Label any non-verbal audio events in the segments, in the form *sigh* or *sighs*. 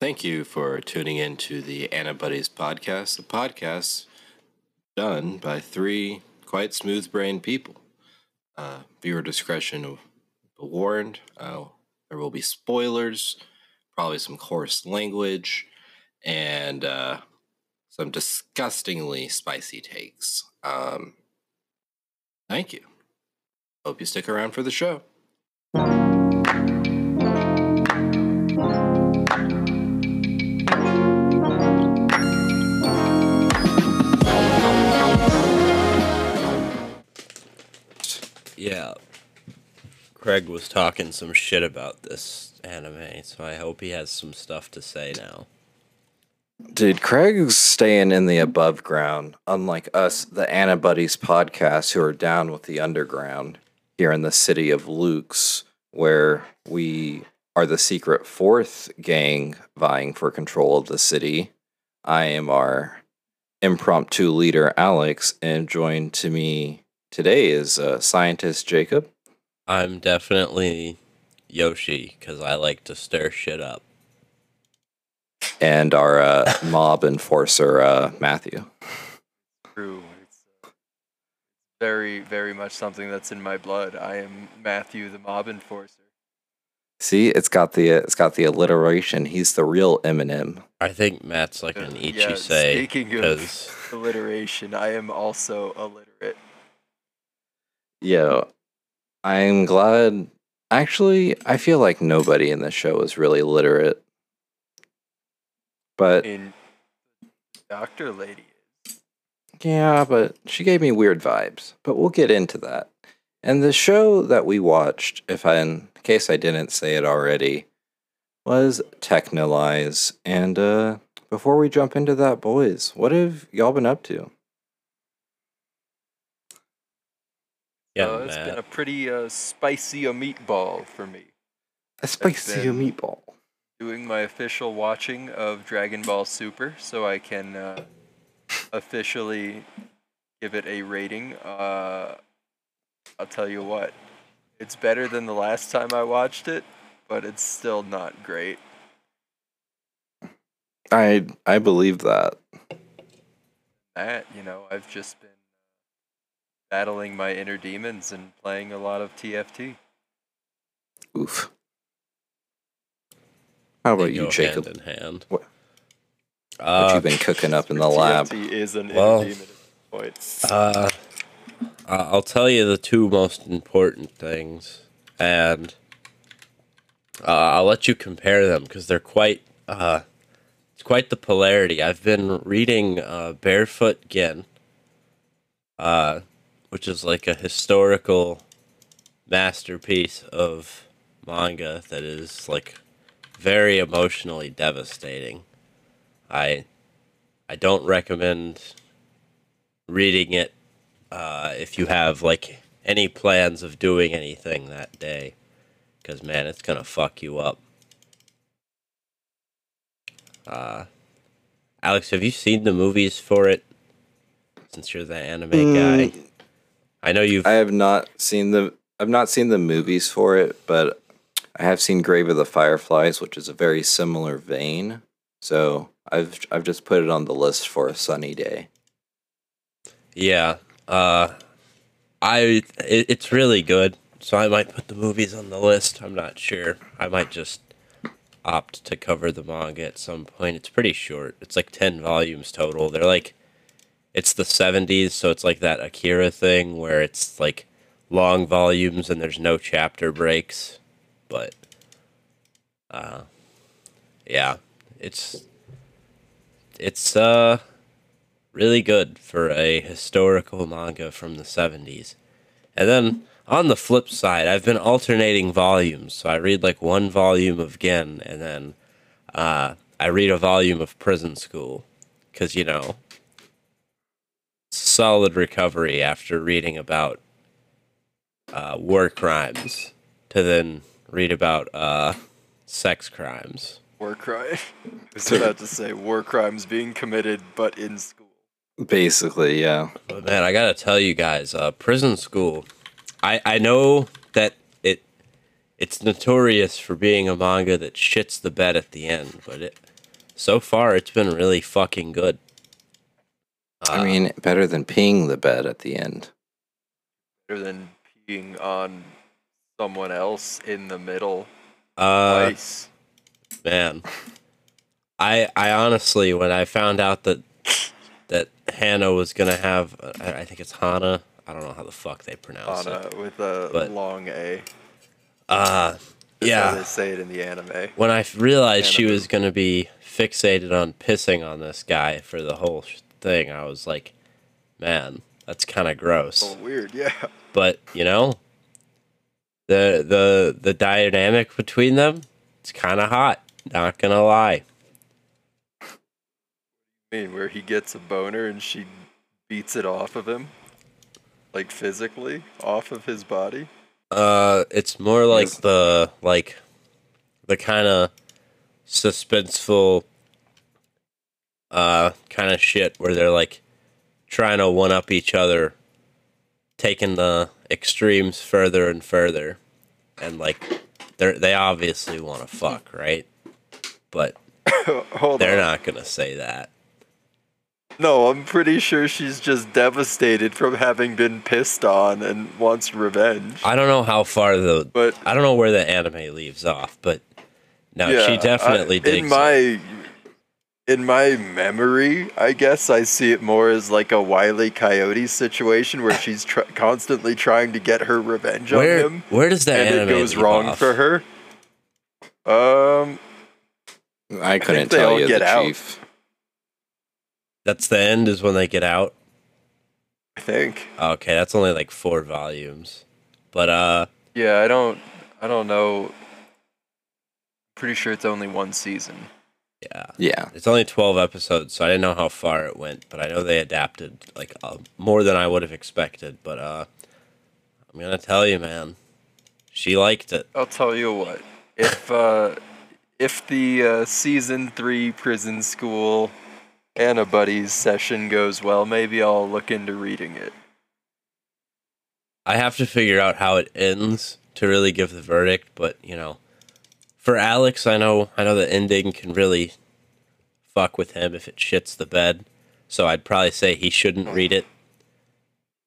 Thank you for tuning in to the Ani Buddies podcast, the podcast done by three quite smooth brained people. Uh, viewer discretion warned. Uh, there will be spoilers, probably some coarse language, and uh, some disgustingly spicy takes. Um, thank you. Hope you stick around for the show. Craig was talking some shit about this anime, so I hope he has some stuff to say now. Dude, Craig's staying in the above ground, unlike us, the Ani Buddies podcast, who are down with the underground here in the city of Lux, where we are the secret fourth gang vying for control of the city. I am our impromptu leader, Alex, and joined to me today is uh, scientist Jacob. I'm definitely Yoshi because I like to stir shit up. And our uh, *laughs* mob enforcer, uh, Matthew. True. It's uh, very, very much something that's in my blood. I am Matthew, the mob enforcer. See, it's got the it's got the alliteration. He's the real Eminem. I think Matt's like an Yeah, say speaking of- Alliteration. I am also illiterate. Yo, I'm glad. Actually, I feel like nobody in the show is really literate. But In Doctor Lady. yeah, but she gave me weird vibes. But we'll get into that. And the show that we watched, if I, in case I didn't say it already, was Texhnolyze. And uh, before we jump into that, boys, what have y'all been up to? Yeah, uh, it's been a pretty uh, spicy a meatball for me. A spicy been- meatball. Doing my official watching of Dragon Ball Super so I can uh, officially give it a rating. Uh, I'll tell you what, it's better than the last time I watched it, but it's still not great. I I believe that. that, you know, I've just been battling my inner demons and playing a lot of TFT. Oof. How about They you, go Jacob? Hand in hand. What- What Uh, you been cooking up in the lab? *laughs* TFT is an Well, inner demon at this point. Uh, uh, I'll tell you the two most important things, and uh, I'll let you compare them because they're quite uh, it's quite the polarity. I've been reading uh, Barefoot Gen, uh, which is like a historical masterpiece of manga that is like very emotionally devastating. I I don't recommend reading it uh, if you have like any plans of doing anything that day because man it's gonna fuck you up. Uh, alex have you seen the movies for it? Since you're the anime guy. Mm, i know you've I have not seen the I've not seen the movies for it, but I have seen Grave of the Fireflies, which is a very similar vein. So I've I've just put it on the list for a sunny day. yeah uh, i it, it's really good. So i might put the movies on the list. I'm not sure. I might just opt to cover the manga at some point. It's pretty short. It's like 10 volumes total. They're like it's the 70s so it's like that akira thing where it's like long volumes and there's no chapter breaks but uh yeah it's it's uh really good for a historical manga from the 70s and then on the flip side i've been alternating volumes so i read like one volume of gen and then uh i read a volume of prison school because you know solid recovery after reading about uh, war crimes to then read about uh, sex crimes. War crime. *laughs* I was about to say war crimes being committed, but in school. Basically, yeah. But man, I gotta tell you guys, uh, prison school. I I know that it it's notorious for being a manga that shits the bed at the end, but it so far it's been really fucking good. I Uh, mean, better than peeing the bed at the end. Better than peeing on someone else in the middle. uh, Twice. man, I I honestly when I found out that that Hannah was gonna have, I I think it's Hannah. I don't know how the fuck they pronounce on it. with a But- long A. Uh, yeah. they say it in the anime. when I realized she was going to be fixated on pissing on this guy for the whole thing, I was like, man, that's kind of gross. Oh, weird. Yeah. But you know, the the the dynamic between them, it's kind of hot. Not gonna lie. I mean, where he gets a boner and she beats it off of him, like physically off of his body. Uh, it's more like the like the kind of suspenseful uh kind of shit where they're like trying to one up each other, taking the extremes further and further, and like they're they obviously want to fuck, right? But *coughs* Hold they're on. not gonna say that. No, I'm pretty sure she's just devastated from having been pissed on and wants revenge. I don't know how far the But I don't know where the anime leaves off, but no, yeah, she definitely I, digs in it. My in my memory, I guess I see it more as like a Wiley Coyote situation where she's tr- constantly trying to get her revenge Where on him, where does that and anime it goes wrong off? for her. Um, I couldn't they tell you, get the out. chief. That's the end is when they get out. I think. Okay, that's only like four volumes. But uh Yeah, I don't. I don't know. Pretty sure it's only one season. Yeah. Yeah. It's only 12 episodes, so I didn't know how far it went, but I know they adapted like uh, more than I would have expected, but uh I'm going to tell you, man. She liked it. I'll tell you what. If uh, if the uh, season three prison school Ani Buddy's session goes well, maybe I'll look into reading it. I have to figure out how it ends to really give the verdict, but you know, for Alex, I know I know the ending can really fuck with him if it shits the bed. So I'd probably say he shouldn't read it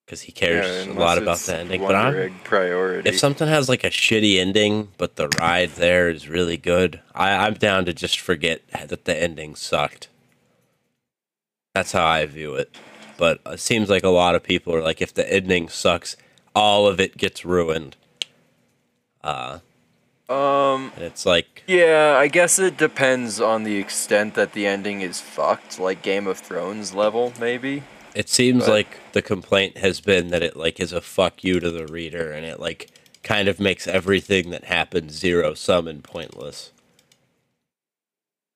because he cares Yeah, a lot about the ending. But I'm, priority. if something has like a shitty ending, but the ride there is really good, I, I'm down to just forget that the ending sucked. That's how I view it. But it seems like a lot of people are like, if the ending sucks, all of it gets ruined. Uh, um, and it's like, yeah, I guess it depends on the extent that the ending is fucked, like Game of Thrones level, maybe. it seems But- like the complaint has been that it like is a fuck you to the reader, and it like kind of makes everything that happens zero sum and pointless.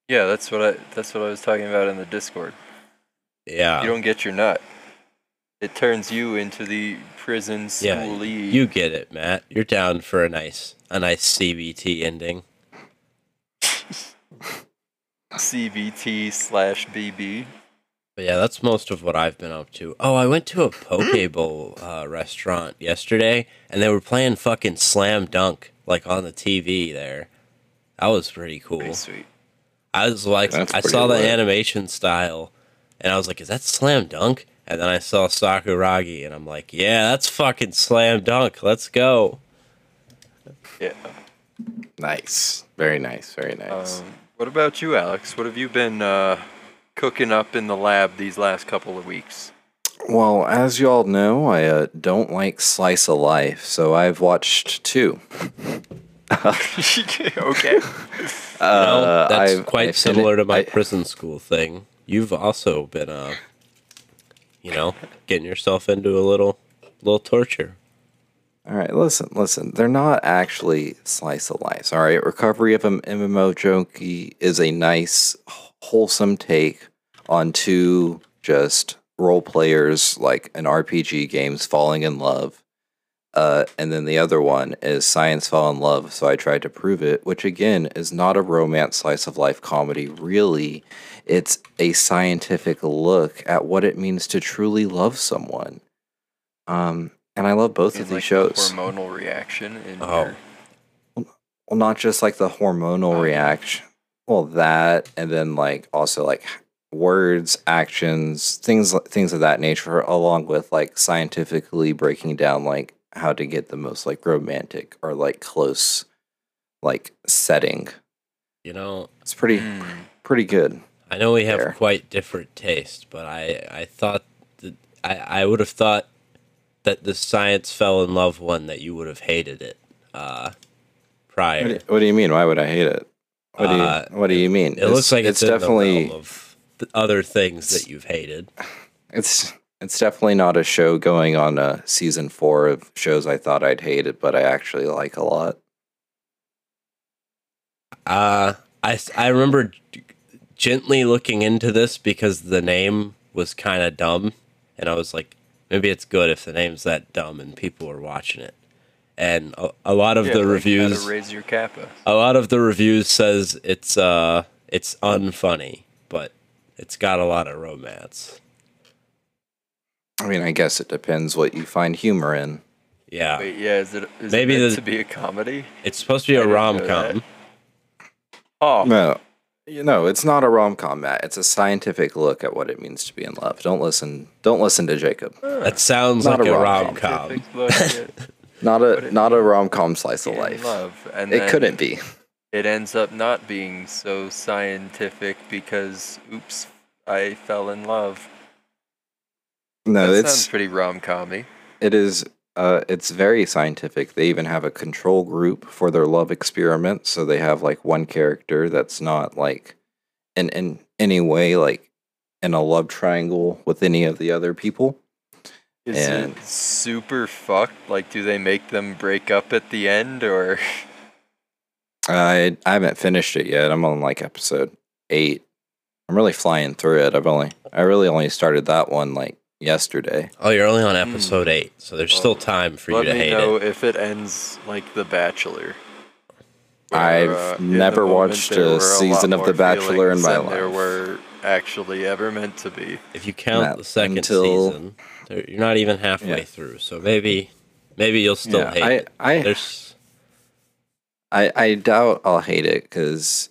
Yeah, that's what I that's what I was talking about in the Discord. Yeah, You don't get your nut. It turns you into the prison yeah, schoolie. you get it, Matt. You're down for a nice, a nice CBT ending. *laughs* CBT slash BB. But yeah, that's most of what I've been up to. Oh, I went to a poke bowl uh, restaurant yesterday, and they were playing fucking slam dunk like on the TV there. That was pretty cool. Pretty sweet. I was like, That's I saw the animation style, and I was like, is that slam dunk? And then I saw Sakuragi, and I'm like, yeah, that's fucking slam dunk. Let's go. Yeah. Nice. Very nice. Very nice. Um, what about you, Alex? What have you been uh, cooking up in the lab these last couple of weeks? well, as you all know, I uh, don't like slice of life, so I've watched two. *laughs* okay. You know, Uh, that's I've- quite I fin- similar to my I- prison school thing. You've also been, uh, you know, getting yourself into a little, little torture. All right, listen, listen. They're not actually slice of life. All right, Recovery of an MMO Junkie is a nice, wholesome take on two just role players like in RPG games falling in love. Uh, and then the other one is Science Fell in Love, so I tried to prove it, which again is not a romance slice of life comedy. Really, it's a scientific look at what it means to truly love someone. Um, and I love both Mean of these like shows. Hormonal reaction in Oh. your well, not just like the hormonal Um, reaction. Well, that, and then like also like words, actions, things things of that nature, along with like scientifically breaking down like how to get the most like romantic or like close like setting. You know, It's pretty Hmm. pretty good. I know we have Fair. quite different taste, but I I thought that I I would have thought that the science fell in love one that you would have hated it uh prior. What do, what do you mean? Why would I hate it? What do you Uh, What do you mean? It looks like it's, in definitely of the other things that you've hated. it's it's definitely not a show going on a season four of shows I thought I'd hate it, but I actually like a lot. Uh I I remember gently looking into this because the name was kind of dumb and I was like maybe it's good if the name's that dumb and people are watching it. And a, a lot of Yeah, the like reviews to raise your kappa. a lot of the reviews says it's uh it's unfunny, but it's got a lot of romance. I mean, I guess it depends what you find humor in. Yeah, Wait, yeah, is it is Maybe it meant the- to be a comedy? it's supposed to be I a rom com. Oh, No, you know, it's not a rom com, Matt. It's a scientific look at what it means to be in love. Don't listen. Don't listen to Jacob. That sounds Not like a a rom-com. rom com. scientific look at *laughs* Not a not a rom com slice of life. love, and It couldn't be. It ends up not being so scientific because, oops, I fell in love. No, that it's sounds pretty rom-commy. it is. Uh, it's very scientific. They even have a control group for their love experiment. So they have like one character that's not like in in any way like in a love triangle with any of the other people. Is And- it super fucked? Like, do they make them break up at the end, or I I haven't finished it yet. I'm on like episode eight. I'm really flying through it. I've only I really only started that one like yesterday. Oh, you're only on episode eight, so there's still time for you let to me hate know it. if it ends like The Bachelor? I've uh, never watched there a were lot season of The Bachelor in my than There life. were actually ever meant to be. If you count Not the second until- season, you're not even halfway Yeah. through. So maybe, maybe you'll still yeah, hate I, it. I There's I I doubt I'll hate it because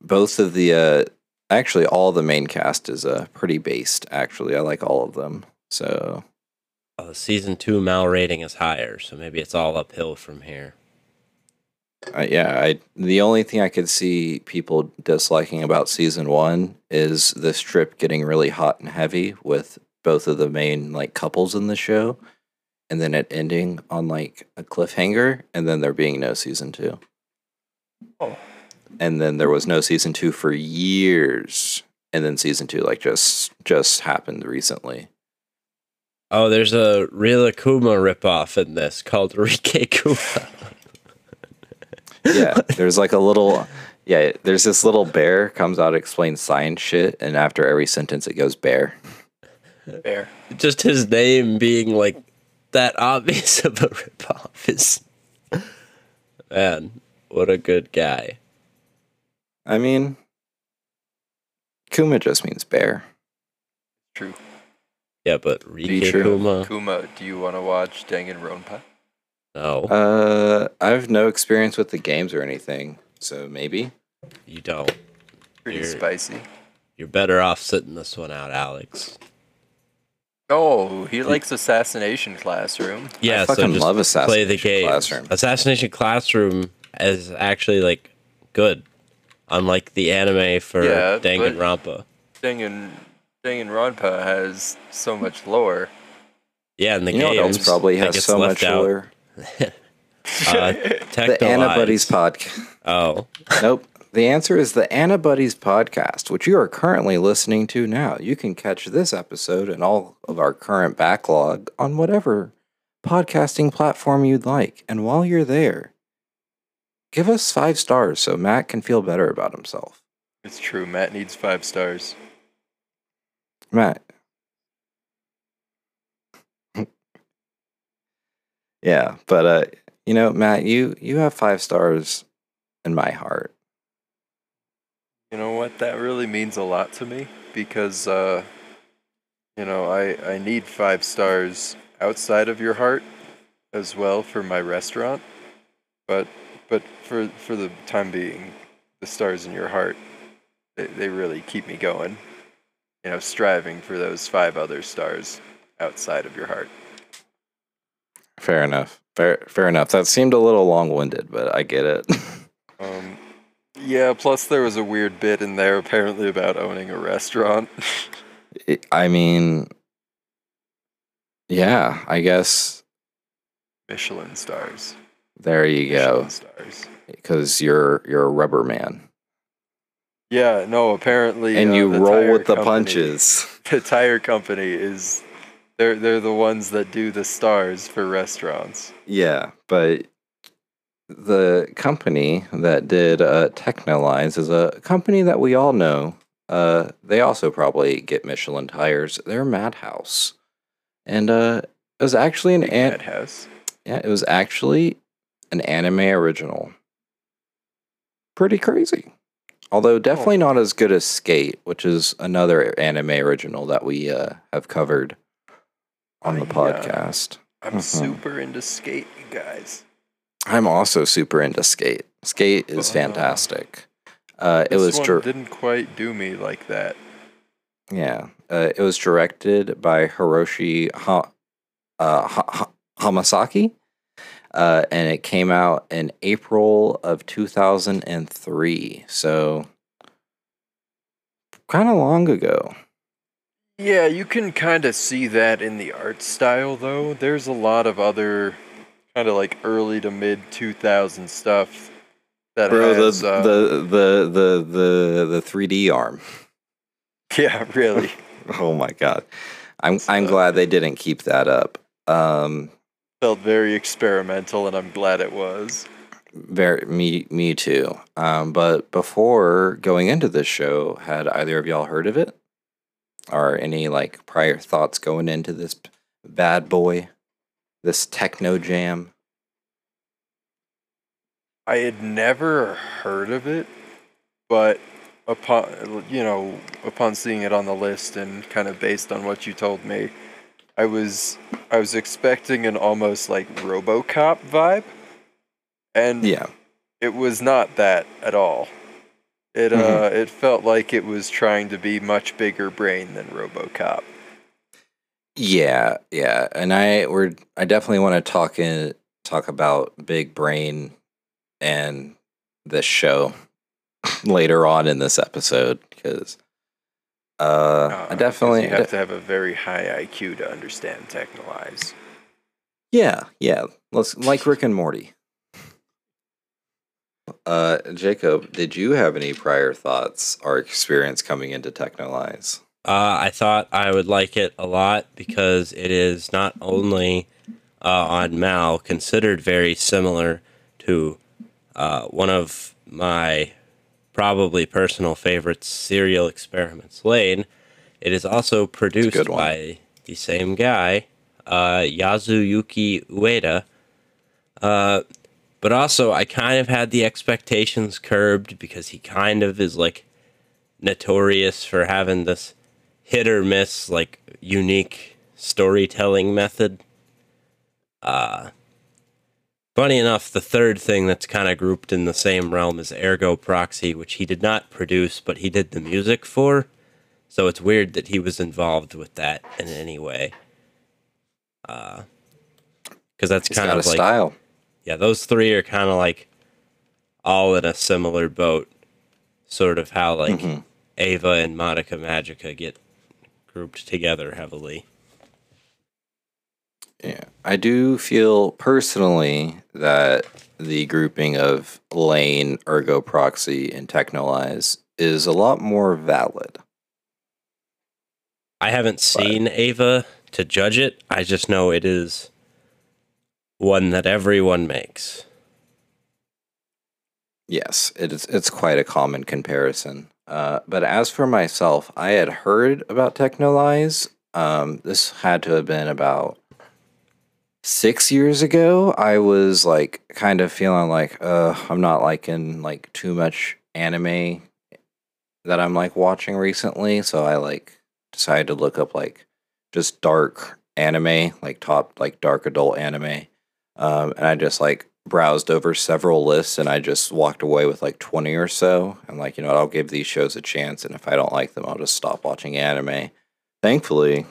both of the uh actually all the main cast is uh pretty based. Actually, I like all of them. So uh, season two Mal rating is higher, so maybe it's all uphill from here. uh, yeah, I the only thing I could see people disliking about season one is this trip getting really hot and heavy with both of the main like couples in the show, and then it ending on like a cliffhanger, and then there being no season two. Oh. And then there was no season two for years, and then season two like just just happened recently. Oh, there's a Rilakkuma ripoff in this called *laughs* Rike Kuma. *laughs* Yeah, there's like a little. Yeah, there's this little bear comes out explains science shit, and after every sentence it goes bear. Fair. Just his name being like that *laughs* obvious of a ripoff is. Man, what a good guy. I mean, Kuma just means bear. True. Yeah, but Rike. Kuma, Kuma, do you want to watch Danganronpa? no, Uh, I have no experience with the games or anything, so maybe. you don't. Pretty You're- spicy. You're better off sitting this one out, Alex. Oh, he likes Assassination Classroom. Yeah, I fucking so just love play the Assassination game. Classroom. Assassination Classroom is actually like good, unlike the anime for Yeah, Danganronpa. Dangan Danganronpa has so much lore. Yeah, and the you know games else probably has so much out. lore? *laughs* Uh, *laughs* The Ani Buddies podcast. Oh, *laughs* nope. The answer is the Ani Buddies podcast, which you are currently listening to now. You can catch this episode and all of our current backlog on whatever podcasting platform you'd like. And while you're there, give us five stars so Matt can feel better about himself. It's true. Matt needs five stars. Matt. *laughs* yeah, but uh, you know, Matt, you you have five stars in my heart. You know what? That really means a lot to me because, uh, you know, I, I need five stars outside of your heart as well for my restaurant. But but for for the time being, the stars in your heart, they, they really keep me going. You know, striving for those five other stars outside of your heart. Fair enough. Fair, fair enough. That seemed a little long-winded, but I get it. *laughs* Um, yeah. Plus, there was a weird bit in there apparently about owning a restaurant. I mean, yeah, I guess Michelin stars. There you go. Because you're you're a rubber man, Yeah. No. Apparently. and uh, you roll with the company- punches. *laughs* The tire company is. They're they're the ones that do the stars for restaurants. Yeah, but the company that did uh, Texhnolyze is a company that we all know. Uh, they also probably get Michelin tires. They're Madhouse, and uh, it was actually an Madhouse. yeah, it was actually an anime original. Pretty crazy, although definitely not as good as Skate, which is another anime original that we uh, have covered on the I, uh, podcast. I'm Mhm. super into skate, you guys. I'm also super into Skate. Skate is Uh, fantastic. Uh, it was dir- didn't quite do me like that. yeah. Uh, it was directed by Hiroshi ha- uh, ha- ha- Hamasaki, uh, and it came out in April of 2003. So kind of long ago. Yeah, you can kind of see that in the art style, though. There's a lot of other kind of like early to mid 2000 stuff that Bro, has. the, uh, the the the the the 3D arm. *laughs* yeah, really. *laughs* Oh my god. I'm It's, I'm glad they didn't keep that up. Um Felt very experimental, and I'm glad it was. Very me me too. Um, but before going into this show, had either of y'all heard of it, or any like prior thoughts going into this bad boy, this techno jam? I had never heard of it, but upon you know upon seeing it on the list and kind of based on what you told me, I was I was expecting an almost like RoboCop vibe, and Yeah, it was not that at all. It uh it felt like it was trying to be much bigger brain than RoboCop. yeah, yeah. And I we're I definitely want to talk in talk about Big Brain and this show *laughs* later on in this episode because uh, Uh, I 'cause definitely you have to have a very high IQ to understand Texhnolyze. Yeah, yeah. Let's like Rick and Morty. Uh, Jacob, did you have any prior thoughts or experience coming into Texhnolyze? Uh, I thought I would like it a lot because it is not only uh, on Mal considered very similar to uh, one of my probably personal favorites, Serial Experiments Lain. It is also produced by the same guy, uh, Yasuyuki Ueda. Uh, but also, I kind of had the expectations curbed because he kind of is like notorious for having this hit or miss, like unique storytelling method. Uh, funny enough, the third thing that's kind of grouped in the same realm is Ergo Proxy, which he did not produce, but he did the music for. So it's weird that he was involved with that in any way. Because that's kind of like style. yeah, those three are kind of like all in a similar boat. Sort of how like Mhm. Eva and Madoka Magica get grouped together heavily. Yeah, I do feel personally that the grouping of Lain, Ergo Proxy, and Texhnolyze is a lot more valid. I haven't seen Eva to judge it. I just know it is one that everyone makes. Yes, it is. It's quite a common comparison. Uh, but as for myself, I had heard about Texhnolyze. Um, this had to have been about six years ago. I was like kind of feeling like, uh, I'm not liking like too much anime that I'm like watching recently. So I like decided to look up like just dark anime, like top like dark adult anime. Um, and I just like browsed over several lists and I just walked away with like 20 or so. I'm like, you know what, I'll give these shows a chance. And if I don't like them, I'll just stop watching anime. Thankfully,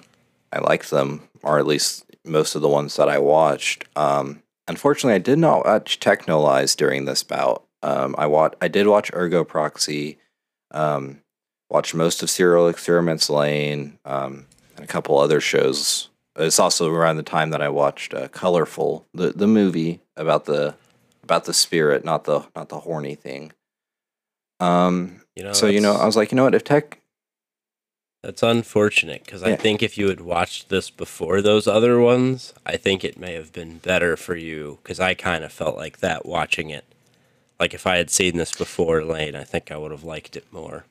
I liked them, or at least most of the ones that I watched. Um, unfortunately, I did not watch Texhnolyze during this bout. Um, I watched, I did watch Ergo Proxy, um, watched most of Serial Experiments Lain, um, and a couple other shows. It's also around the time that I watched uh, Colorful, the the movie about the about the spirit, not the not the horny thing. Um, You know, so you know, I was like, you know what, if Tech That's unfortunate because I Yeah. think if you had watched this before those other ones, I think it may have been better for you because I kind of felt like that watching it. Like if I had seen this before Lain, I think I would have liked it more.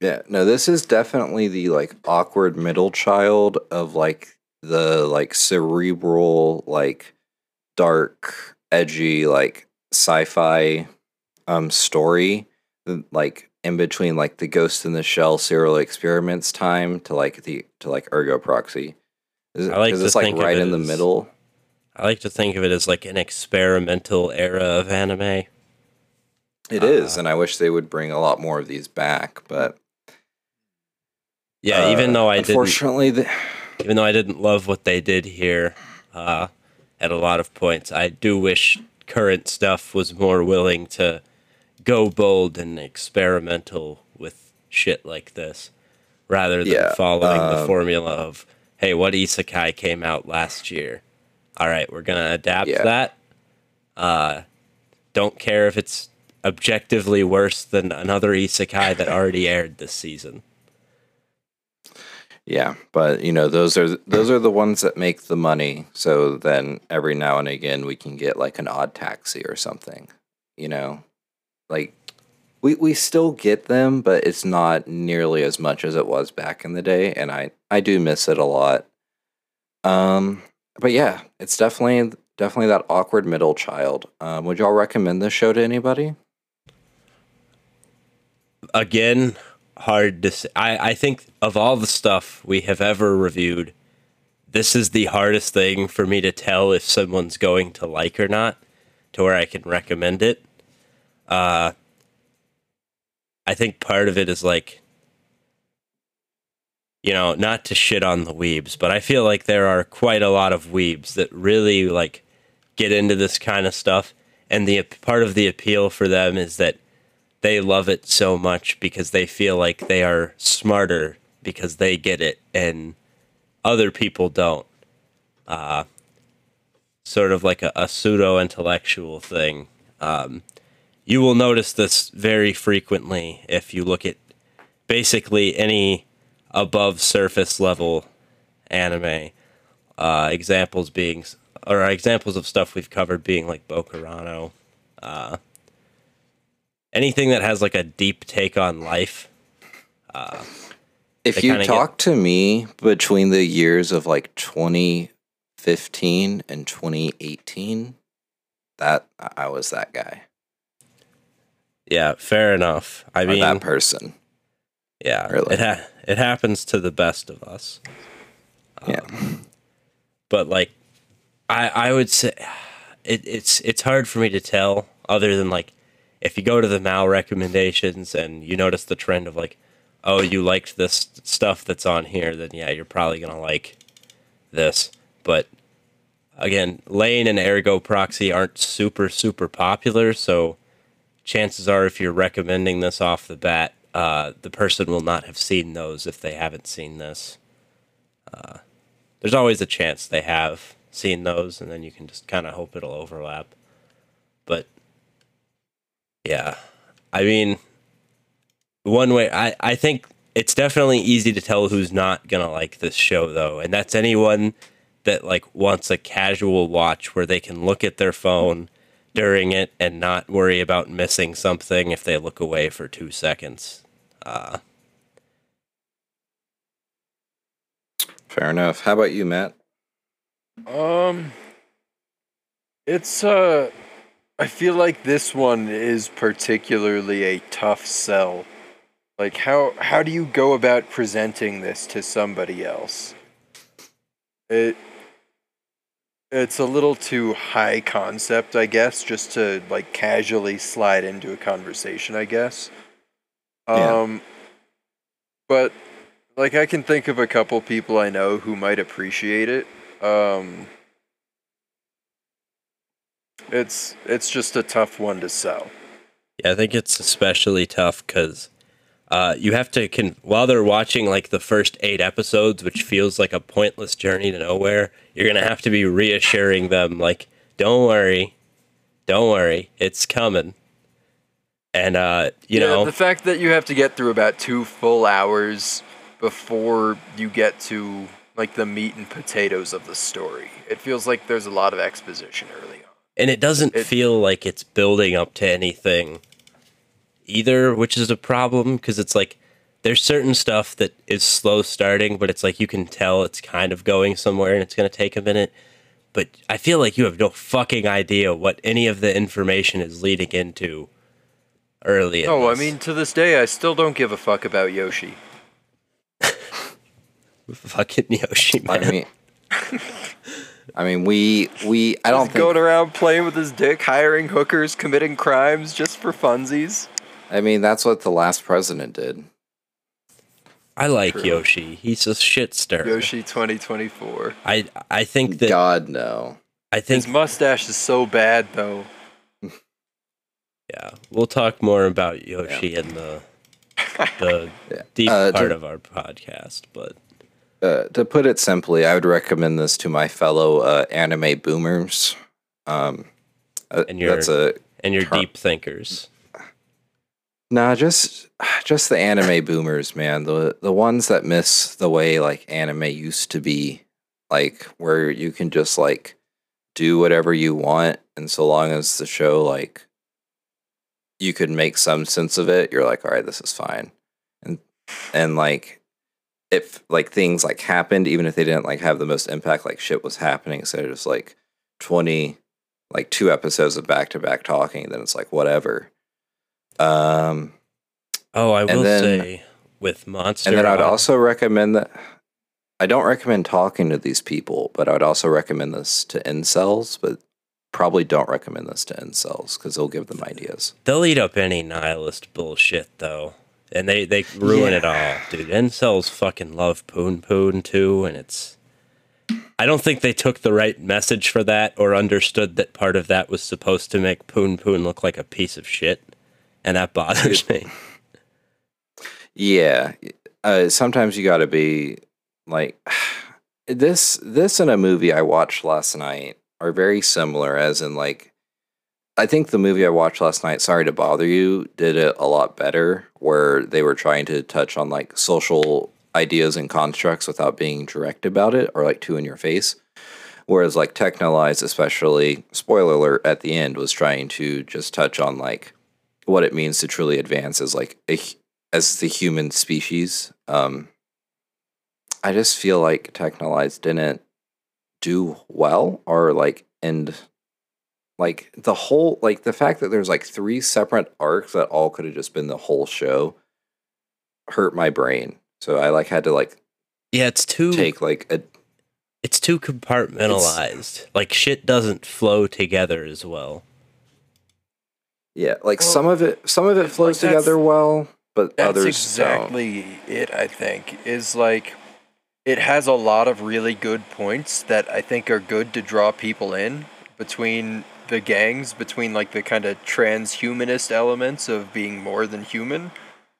Yeah, no, this is definitely the like awkward middle child of like the like cerebral, like dark, edgy, like sci-fi um story. Like in between like the Ghost in the Shell serial experiments time to like the to like Ergo Proxy. Is it, I like is this like think of right it in the as- middle? I like to think of it as like an experimental era of anime. It is, Uh, and I wish they would bring a lot more of these back, but Yeah, uh, even though I didn't the, even though I didn't love what they did here uh, at a lot of points, I do wish current stuff was more willing to go bold and experimental with shit like this rather than Yeah, following the um, formula of, hey, what isekai came out last year? All right, we're going to adapt Yeah. that. Uh, don't care if it's objectively worse than another isekai that already aired this season. Yeah, but you know those are those are the ones that make the money. So then every now and again we can get like an odd taxi or something. You know, like we we still get them, but it's not nearly as much as it was back in the day, and I I do miss it a lot. Um, but yeah, it's definitely definitely that awkward middle child. Um, would y'all recommend this show to anybody? again hard to say. I, I think of all the stuff we have ever reviewed this is the hardest thing for me to tell if someone's going to like or not to where i can recommend it uh i think part of it is like you know not to shit on the weebs but i feel like there are quite a lot of weebs that really like get into this kind of stuff and the part of the appeal for them is that they love it so much because they feel like they are smarter because they get it and other people don't. Uh, sort of like a, a pseudo intellectual thing. Um, you will notice this very frequently if you look at basically any above surface level anime. Uh, examples being, or examples of stuff we've covered being like Bokurano. Uh, anything that has like a deep take on life. If you kinda get- talk to me between the years of like 2015 and 2018, that I was that guy. Yeah, fair enough. I mean, that person. yeah, really. it ha- it happens to the best of us. Yeah. Um, but like, I I would say it, it's it's hard for me to tell other than like if you go to the Mal recommendations and you notice the trend of like, oh, you liked this stuff that's on here, then yeah, you're probably gonna like this. But again, Lain and Ergo Proxy aren't super super popular, so chances are if you're recommending this off the bat, uh, the person will not have seen those if they haven't seen this. Uh, there's always a chance they have seen those, and then you can just kind of hope it'll overlap. But yeah, I mean, one way I, I think it's definitely easy to tell who's not gonna like this show though, and that's anyone that like wants a casual watch where they can look at their phone during it and not worry about missing something if they look away for two seconds. Uh, Fair enough. How about you, Matt? Um, it's uh, I feel like this one is particularly a tough sell. Like how how do you go about presenting this to somebody else? It it's a little too high concept, I guess, just to like casually slide into a conversation, I guess. Yeah. Um but like I can think of a couple people I know who might appreciate it. Um it's it's just a tough one to sell. Yeah, I think it's especially tough because uh, you have to con- while they're watching like the first eight episodes, which feels like a pointless journey to nowhere. You're gonna have to be reassuring them, like, "Don't worry, don't worry, it's coming." And uh, you Yeah, know, the fact that you have to get through about two full hours before you get to like the meat and potatoes of the story. It feels like there's a lot of exposition early on. and it doesn't it- feel like it's building up to anything either, which is a problem because it's like there's certain stuff that is slow starting, but it's like you can tell it's kind of going somewhere and it's going to take a minute. But I feel like you have no fucking idea what any of the information is leading into early. in No, I mean to this day I still don't give a fuck about Yoshi. *laughs* fucking Yoshi, man. I mean, I mean, we we I don't Just going around playing with his dick, hiring hookers, committing crimes just for funsies. I mean, that's what the last president did. I like True. Yoshi. He's a shit stir. Yoshi 2024. I I think that God no. I think His mustache is so bad though. Yeah, we'll talk more about Yoshi in the the *laughs* Yeah. deep Uh, part to- of our podcast, but Uh, to put it simply, I would recommend this to my fellow uh, anime boomers. Um, uh, And your- that's a and your Tur- deep thinkers. Nah, just just the anime *laughs* boomers, man. The the ones that miss the way like anime used to be, like where you can just like do whatever you want, and so long as the show like you could make some sense of it, you're like, all right, this is fine, and and like if like things like happened, even if they didn't like have the most impact, like shit was happening of just like twenty, like two episodes of back to back talking, then it's like whatever. Um, Oh, I will then- say with Monster and then I'd also recommend that I don't recommend talking to these people, but I would also recommend this to incels, but probably don't recommend this to incels because they'll give them ideas. they'll eat up any nihilist bullshit though. And they, they ruin it all, dude. Incels fucking love Punpun too, and it's I don't think they took the right message for that or understood that part of that was supposed to make Punpun look like a piece of shit. And that bothers me. Yeah, uh, sometimes you got to be like *sighs* this. This and a movie I watched last night are very similar. As in, like, I think the movie I watched last night, "Sorry to Bother You," did it a lot better. Where they were trying to touch on like social ideas and constructs without being direct about it or like too in your face. Whereas like Texhnolyze, especially spoiler alert at the end, was trying to just touch on like what it means to truly advance as like a as the human species. Um, I just feel like Texhnolyze didn't do well, or like and like the whole like the fact that there's like three separate arcs that all could have just been the whole show hurt my brain. So I like had to like Yeah, it's too take like a it's too compartmentalized. like shit doesn't flow together as well. Yeah like Well, some of it some of it flows that's- together well, but That's others don't. exactly it, I think. Is like it has a lot of really good points that I think are good to draw people in between the gangs, between like the kind of transhumanist elements of being more than human.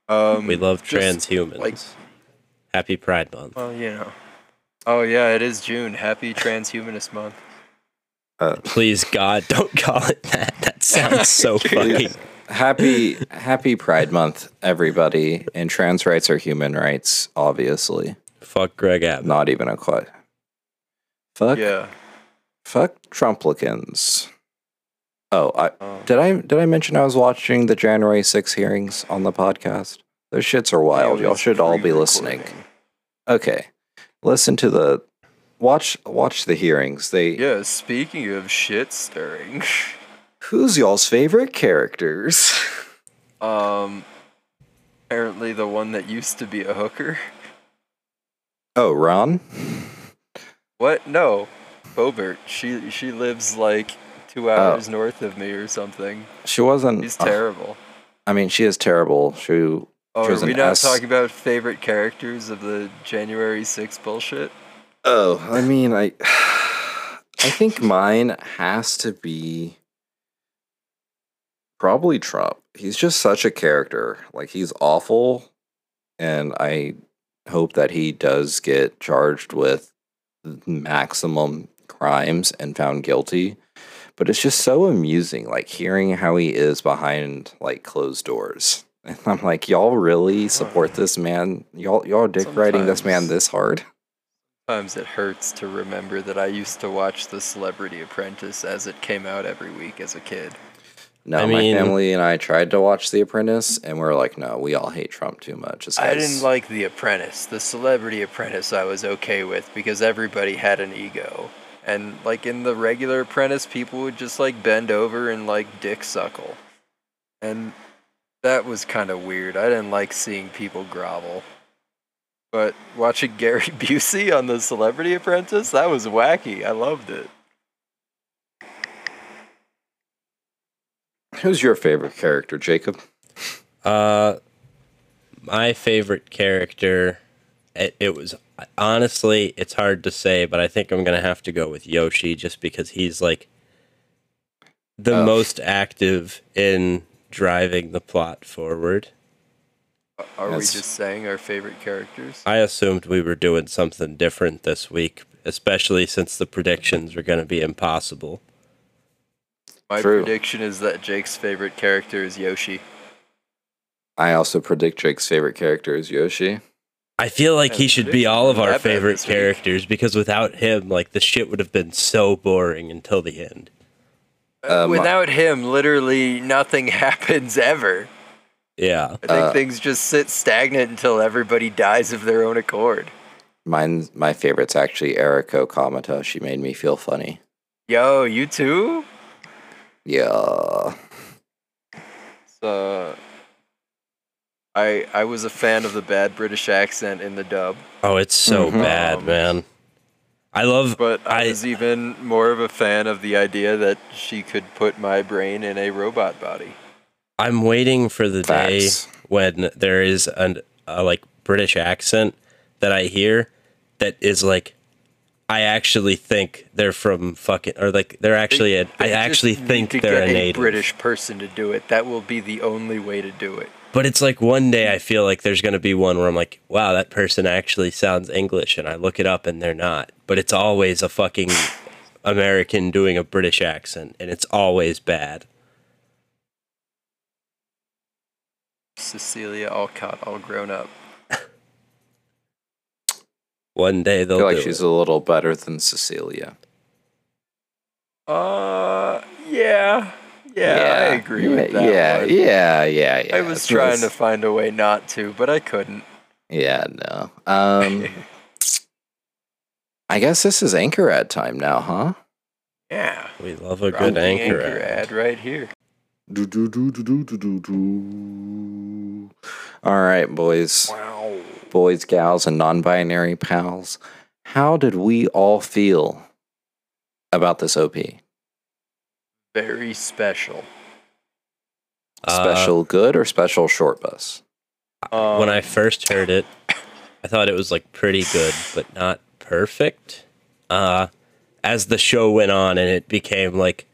Um, We love just, transhumans. like- Happy Pride Month. Well, you know. Oh yeah, it is June. Happy Transhumanist Month. Please God, don't call it that. That sounds so *laughs* fucking happy happy Pride Month, everybody. And trans rights are human rights, obviously. fuck Greg Abbott. Not even a quite. Fuck Yeah. fuck Trumplicans. Oh, I Oh. did I did I mention I was watching the January 6 hearings on the podcast? Those shits are wild. Y'all should all be listening. Okay. Listen to the watch watch the hearings. They Yeah, speaking of shit stirring. *laughs* Who's y'all's favorite characters? um apparently the one that used to be a hooker. Oh, Ron? What? No. Boebert. She she lives like two hours north of me or something. She wasn't. She's uh, terrible. I mean, she is terrible. She Oh, She are we not S. talking about favorite characters of the January 6th bullshit? Oh, I mean, I *sighs* I think mine has to be probably Trump. He's just such a character. Like he's awful and I hope that he does get charged with maximum crimes and found guilty. But it's just so amusing like hearing how he is behind like closed doors. *laughs* And I'm like, y'all really support this man? Y'all y'all dick riding this man this hard? Sometimes it hurts to remember that I used to watch The Celebrity Apprentice as it came out every week as a kid. No, I my mean- family and I tried to watch The Apprentice, and we are like, no, we all hate Trump too much. This I didn't like The Apprentice. The Celebrity Apprentice I was okay with because everybody had an ego. And like in the regular Apprentice, people would just like bend over and like dick suckle. And that was kind of weird. I didn't like seeing people grovel. But watching *laughs* Gary Busey on The Celebrity Apprentice, that was wacky. I loved it. Who's your favorite character, Jacob? Uh, my favorite character. It, it was honestly, it's hard to say, but I think I'm gonna have to go with Yoshi just because he's like the Oh. most active in driving the plot forward. Are we just saying our favorite characters? I assumed we were doing something different this week, especially since the predictions were gonna be impossible. My True. prediction is that Jake's favorite character is Yoshi. I also predict Jake's favorite character is Yoshi. I feel like he should be all of our favorite this week. characters because without him, like the shit would have been so boring until the end. Uh, Without him, literally nothing *laughs* happens ever. Yeah. I think Uh, things just sit stagnant until everybody dies of their own accord. Mine, my favorite's actually Eriko Kamata. She made me feel funny. Yo, you too? Yeah. So, I I was a fan of the bad British accent in the dub, Oh, it's so Mhm. bad, Um, man. I love. but I, I- was even more of a fan of the idea that she could put my brain in a robot body. I'm waiting for the Facts. day when there is an a like British accent that I hear that is like I actually think they're from fucking or like they're actually a, I They just actually think to they're get a native. British person to do it. That will be the only way to do it. But it's like one day I feel like there's gonna be one where I'm like, wow, that person actually sounds English, and I look it up and they're not. But it's always a fucking American doing a British accent, and it's always bad. Cecilia Alcott, all grown up. One day they'll feel like do she's it. a little better than Cecilia. Uh, yeah, yeah, I agree with that. Yeah, one. yeah, yeah, yeah. I was It's- trying to find a way not to, but I couldn't. Yeah, no. Um, *laughs* I guess this is anchor ad time now, huh? yeah, We love a Drop good anchor. anchor ad. ad right here. Do, do, do, do, do, do, do, do. All right, boys. Wow. Boys, gals, and non binary pals, how did we all feel about this OP? Very special. Uh, Special good or special short bus? Um, when I first heard it, I thought it was like pretty good, but not perfect. Uh, as the show went on and it became like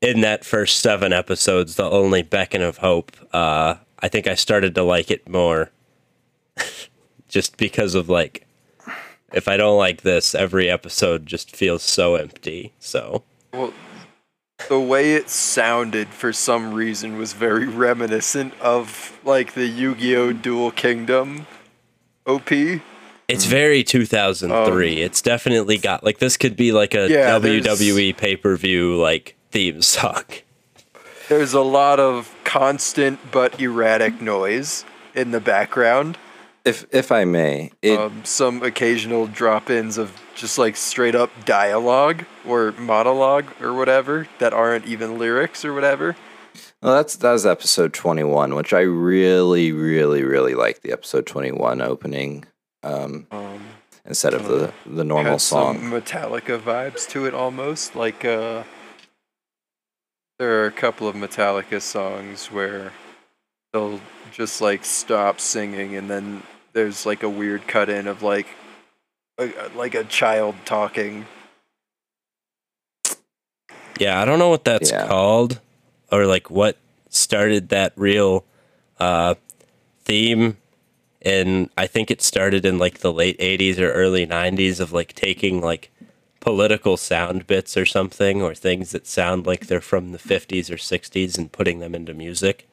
in that first seven episodes, the only beacon of hope, uh, I think I started to like it more *laughs* just because of like, if I don't like this, every episode just feels so empty. So, Well, the way it sounded for some reason was very *laughs* reminiscent of like the Yu-Gi-Oh! Dual Kingdom OP. It's very 2003. it's definitely got like this could be like a Um, Yeah, WWE pay per view like theme song. There's a lot of constant but erratic noise in the background. If if I may, it um, some occasional drop-ins of just like straight up dialogue or monologue or whatever that aren't even lyrics or whatever. well, that's that was episode twenty one, which I really, really, really like the episode twenty one opening. Um, Um, instead of the the normal song. Metallica vibes to it almost. Like uh there are a couple of Metallica songs where they'll just like stop singing and then there's like a weird cut in of like a, like a child talking. Yeah, I don't know what that's Yeah. called or like what started that real uh theme and I think it started in like the late 80s or early 90s of like taking like political sound bits or something or things that sound like they're from the 50s or 60s and putting them into music.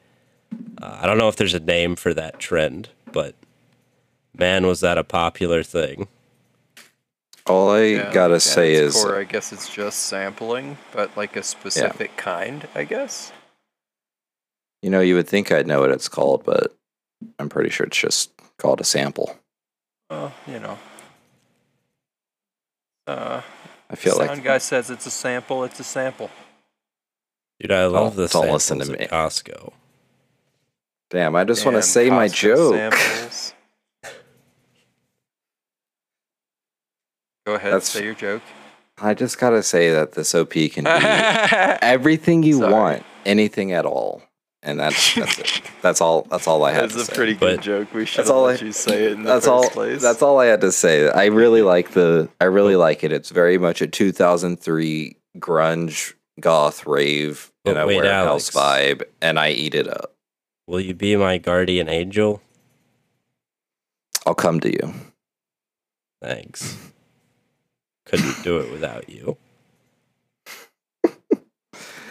Uh, I don't know if there's a name for that trend, but man was that a popular thing. All I Yeah, gotta at say is core, I guess it's just sampling, but like a specific kind, I guess. You know, you would think I'd know what it's called, but I'm pretty sure it's just called a sample. Well, you know. Uh, I feel sound like guy says it's a sample. It's a sample. Dude, I love this. don't listen to me. at Costco. damn, I just want to Damn, say my Costco joke. Go ahead, That's- say your joke. I just gotta say that this OP can be *laughs* everything you Sorry. want, anything at all, and that's that's it. That's all. That's all I had That's to a say. pretty good But- joke. We should That's all let I- you say it in the that's first all. place. That's all I had to say. I really like the. I really like it. It's very much a 2003 grunge goth rave in a wait, warehouse Alex. vibe, and I eat it up. Will you be my guardian angel? I'll come to you. Thanks. Couldn't do it without you.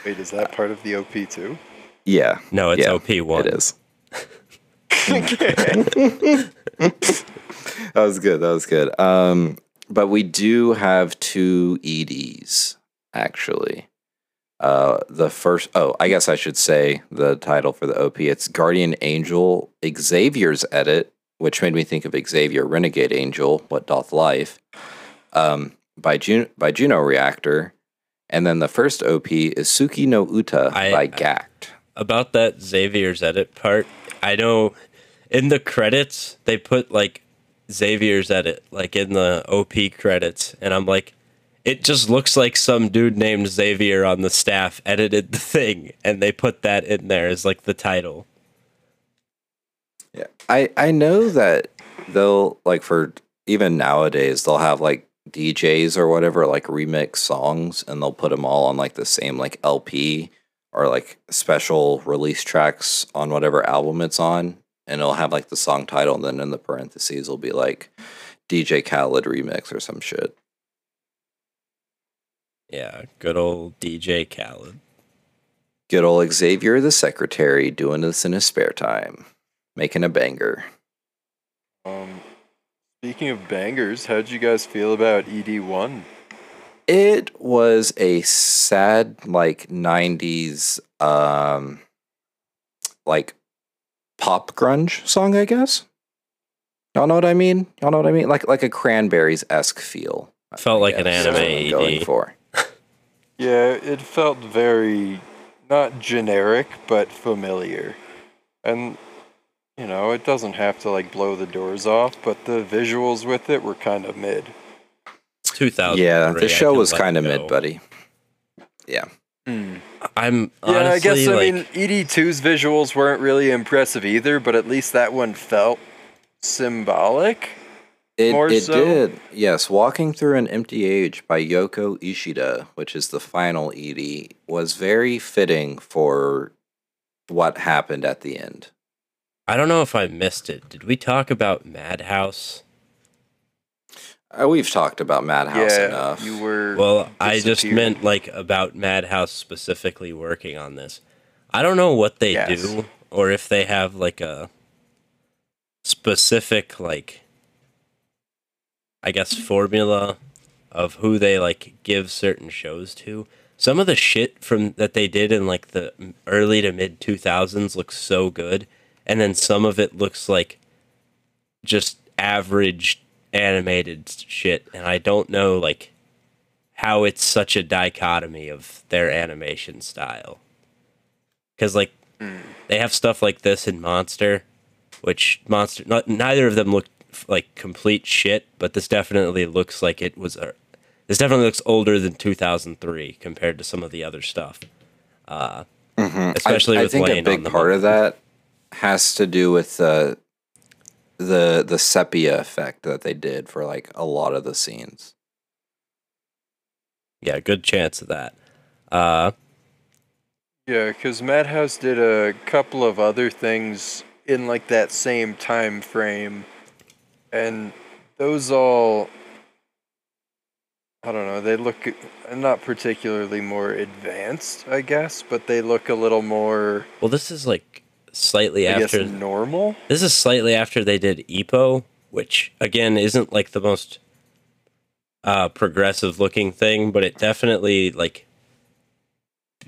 Wait, is that part of the OP too? Yeah, No, it's Yeah, OP one. it is. *laughs* *laughs* that was good. That was good. Um, but we do have two EDs actually. Uh, the first, oh, I guess I should say the title for the OP. It's Guardian Angel Xavier's edit, which made me think of Xavier Renegade Angel. What doth life? Um, by Jun- by Juno Reactor, and then the first OP is Suki no Uta I- by Gackt. About that Xavier's edit part, I know in the credits they put like Xavier's edit, like in the OP credits, and I'm like, it just looks like some dude named Xavier on the staff edited the thing, and they put that in there as like the title. Yeah, I I know that they'll like for even nowadays they'll have like DJs or whatever like remix songs and they'll put them all on like the same like LP or like special release tracks on whatever album it's on and it'll have like the song title and then in the parentheses will be like DJ Khaled remix or some shit. Yeah, good old DJ Khaled. Good old Xavier the secretary doing this in his spare time, making a banger. Um, speaking of bangers, how'd you guys feel about ED1? It was a sad like 90s um like pop grunge song, I guess. Y'all know what I mean? Y'all know what I mean? Like like a cranberries esque feel. Felt like an guess, is what anime I'm going for. *laughs* Yeah, it felt very not generic but familiar. And you know, it doesn't have to like blow the doors off, but the visuals with it were kind of mid. 2000. Yeah, the show was kind of mid, buddy. Yeah. Hmm. I'm Yeah, I guess honestly, I like, mean ED2's visuals weren't really impressive either, but at least that one felt symbolic. It, More it so? did. Yes, Walking Through an Empty Age by Yoko Ishida, which is the final ED, was very fitting for what happened at the end. I don't know if I missed it. Did we talk about Madhouse? Uh, we've talked about Madhouse yeah, enough. you were. Well, I just meant like about Madhouse specifically working on this. I don't know what they Yes. do or if they have like a specific like I guess formula of who they like give certain shows to. Some of the shit from that they did in like the early to mid 2000s looks so good and then some of it looks like just average animated shit and I don't know like how it's such a dichotomy of their animation style. Cuz like they have stuff like this in Monster, which Monster not, neither of them look like complete shit, but this definitely looks like it was. A, this definitely looks older than 2003 compared to some of the other stuff. Uh, especially I, I with think a big the part of that has to do with the the the sepia effect that they did for like a lot of the scenes. Yeah, good chance of that. Uh, Yeah, because Madhouse did a couple of other things in like that same time frame, and those all. I don't know. They look not particularly more advanced, I guess, but they look a little more, well, this is like slightly I after. guess, normal. This is slightly after they did EPO, which again isn't like the most uh, progressive looking thing, but it definitely like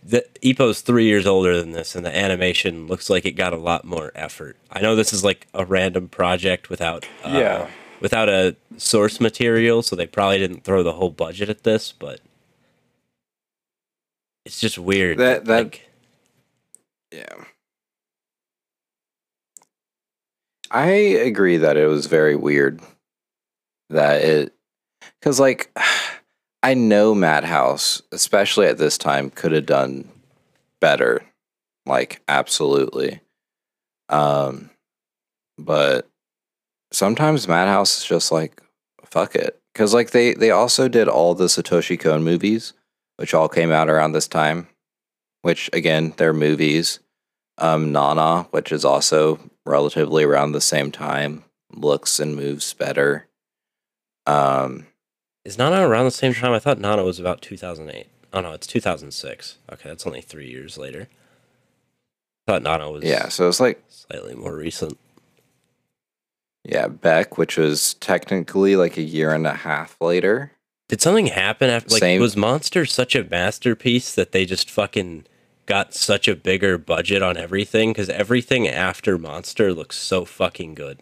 the EPO's three years older than this, and the animation looks like it got a lot more effort. I know this is like a random project without uh, Yeah. without a source material, so they probably didn't throw the whole budget at this, but it's just weird. That- that- like, Yeah. I agree that it was very weird that it cuz like *sighs* I know Madhouse, especially at this time, could have done better. Like absolutely. Um but sometimes Madhouse is just like fuck it. Cuz like they they also did all the Satoshi Kon movies, which all came out around this time, which again, they're movies. Um Nana, which is also relatively around the same time, looks and moves better. Um Is Nana around the same time? I thought Nana was about 2008. Oh no, it's 2006. Okay, that's only three years later. I thought Nana was yeah, so it's like slightly more recent. Yeah, Beck, which was technically like a year and a half later. Did something happen after? Like, Same. was Monster such a masterpiece that they just fucking got such a bigger budget on everything? Because everything after Monster looks so fucking good.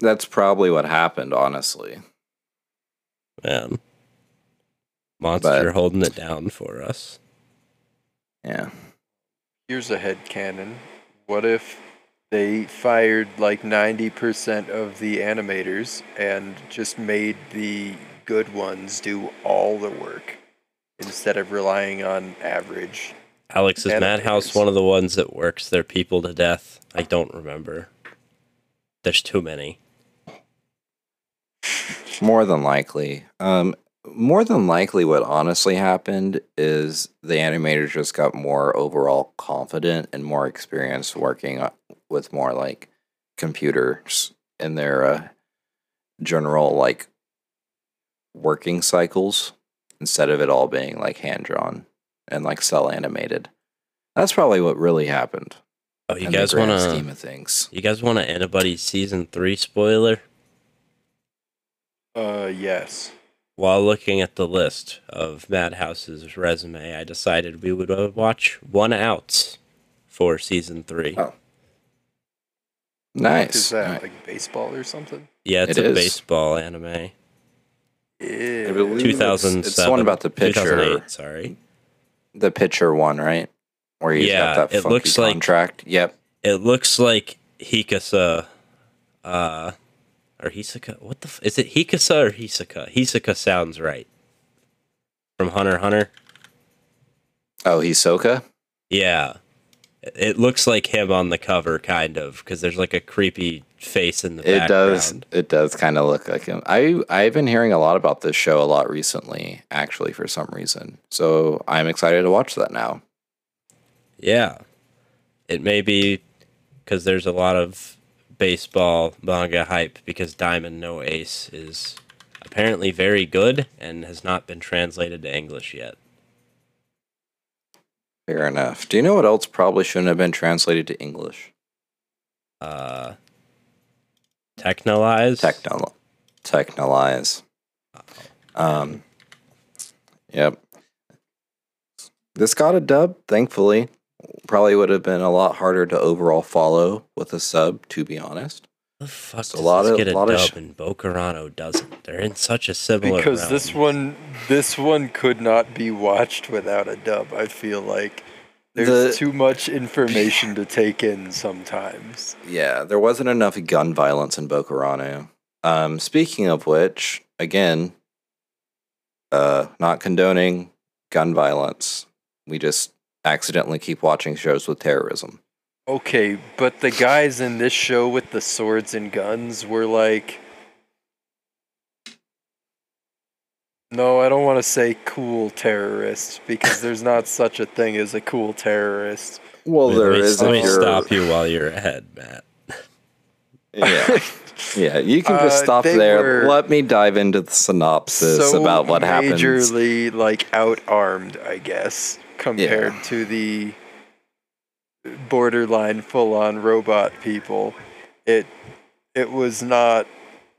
That's probably what happened, honestly. Man, Monster But- holding it down for us. Yeah. Here's a head canon. What if they fired like 90% of the animators and just made the good ones do all the work instead of relying on average? Alex is Madhouse Animators. one of the ones that works their people to death? I don't remember. There's too many. More than likely. Um more than likely what honestly happened is the animators just got more overall confident and more experienced working with more like computers in their uh, general like working cycles instead of it all being like hand drawn and like cell animated. That's probably what really happened. Oh, you in the guys grand want scheme to? of things. You guys want to anybody season three spoiler? Uh, yes. While looking at the list of Madhouse's resume, I decided we would watch One Outs for season three. Oh. Nice. Is that nice. like baseball or something? yeah, it's it a is. baseball anime. Yeah. I believe it's- 2007. It's the one about the pitcher. 2008, sorry. The pitcher one, right? Where he's Yeah, got that it funky looks like- contract. Yep. It looks like Hikasa, uh, or Hisaka. What the? F- is it Hikasa or Hisaka? Hisaka sounds right. From Hunter x Hunter. Oh, Hisoka? Yeah. It- looks like him on the cover, kind of, because there's like a creepy face in the It does. It does kind of look like him. I I've been hearing a lot about this show a lot recently, actually, for some reason. So I'm excited to watch that now. Yeah. It may be because there's a lot of baseball manga hype because Diamond No Ace is apparently very good and has not been translated to English yet. Fair enough. Do you know what else probably shouldn't have been translated to English? Uh, Texhnolyze? Techno, Texhnolyze. Um. Yep. This got a dub, thankfully. Probably would have been a lot harder to overall follow with a sub, to be honest. The fuck It's a lot this of- get a lot of dub sh- and Bokurano doesn't? They're in such a similar because this one this one could not be watched without a dub i feel like There's The- too much information to take in sometimes. Yeah, there wasn't enough gun violence in Boca Raton. Um, speaking of which, again, uh, not condoning gun violence. We just accidentally keep watching shows with terrorism. Okay, but the guys in this show with the swords and guns were like. No, I don't want to say cool terrorists because there's not such a thing as a cool terrorist. Well, Wait, there let me, is let me you're- stop you while you're ahead, Matt. Yeah, yeah. You can just Uh, stop they there. were Let me dive into the synopsis so about what happens. Majorly like out armed, I guess, compared to the borderline full on robot people. It it was not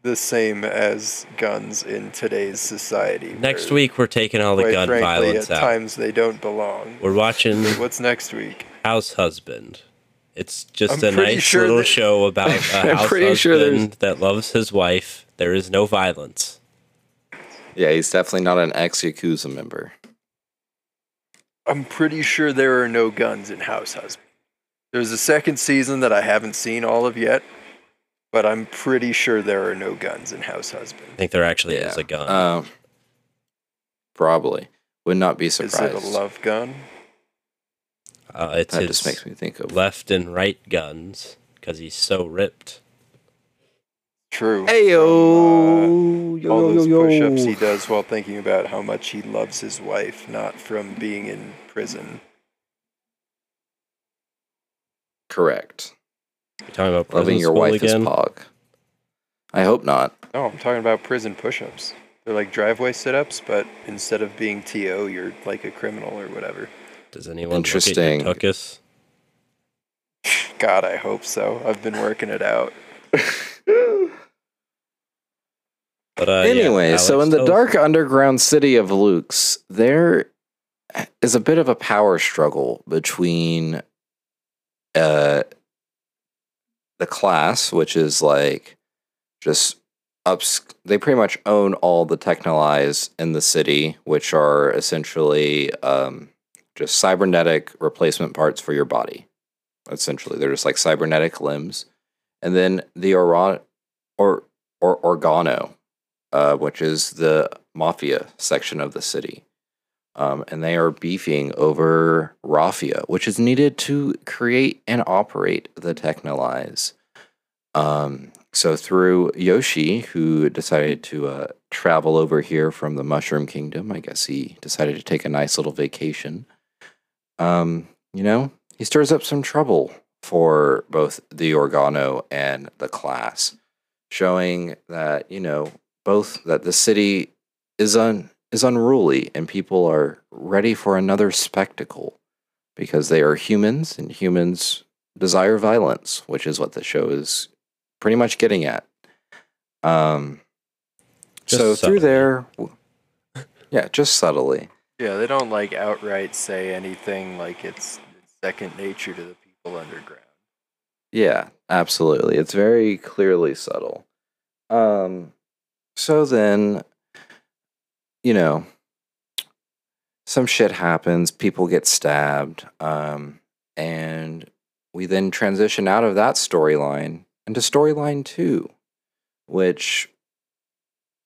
the same as guns in today's society. Next where, week, we're taking all the quite gun frankly, violence at out. times they don't belong. We're watching *laughs* What's next week? House Husband. It's just I'm a nice sure little that- show about *laughs* a I'm house pretty sure husband that loves his wife. There is no violence. yeah, he's definitely not an ex Yakuza member. I'm pretty sure there are no guns in House Husband. There's a second season that I haven't seen all of yet, but I'm pretty sure there are no guns in House Husband. I think there actually is a gun. Um, probably would not be surprised. Is surprised. it a love gun? Uh, it's that just makes me think of left and right guns because he's so ripped. True. Hey From, yo, uh, yo, all those yo, push-ups he does while thinking about how much he loves his wife, not from being in prison. Correct. You're talking about Loving your wife again? is pog. I hope not. No, I'm talking about prison push-ups. They're like driveway sit-ups, but instead of being TO, you're like a criminal or whatever. Does anyone Interesting. look at your? God, I hope so. I've been working it out. *laughs* But uh, yeah, anyway, so in the tell dark underground city of Lux, there is a bit of a power struggle between uh the class, which is like just ups they pretty much own all the Texhnolyze in the city, which are essentially um just cybernetic replacement parts for your body. Essentially, they're just like cybernetic limbs. And then the Oron or or Organo, uh, which is the mafia section of the city. Um, and they are beefing over Raffia, which is needed to create and operate the Texhnolyze. Um, so through Yoshi, who decided to uh, travel over here from the Mushroom Kingdom, I guess he decided to take a nice little vacation. Um, you know, he stirs up some trouble for both the Organo and the class, showing that you know both that the city is un is unruly and people are ready for another spectacle because they are humans and humans desire violence, which is what the show is pretty much getting at. Um, Just so subtly. through there, yeah, just subtly. Yeah, they don't like outright say anything like it's, it's second nature to the people underground. Yeah, absolutely. It's very clearly subtle. Um so then you know some shit happens, people get stabbed, um and we then transition out of that storyline into storyline 2, which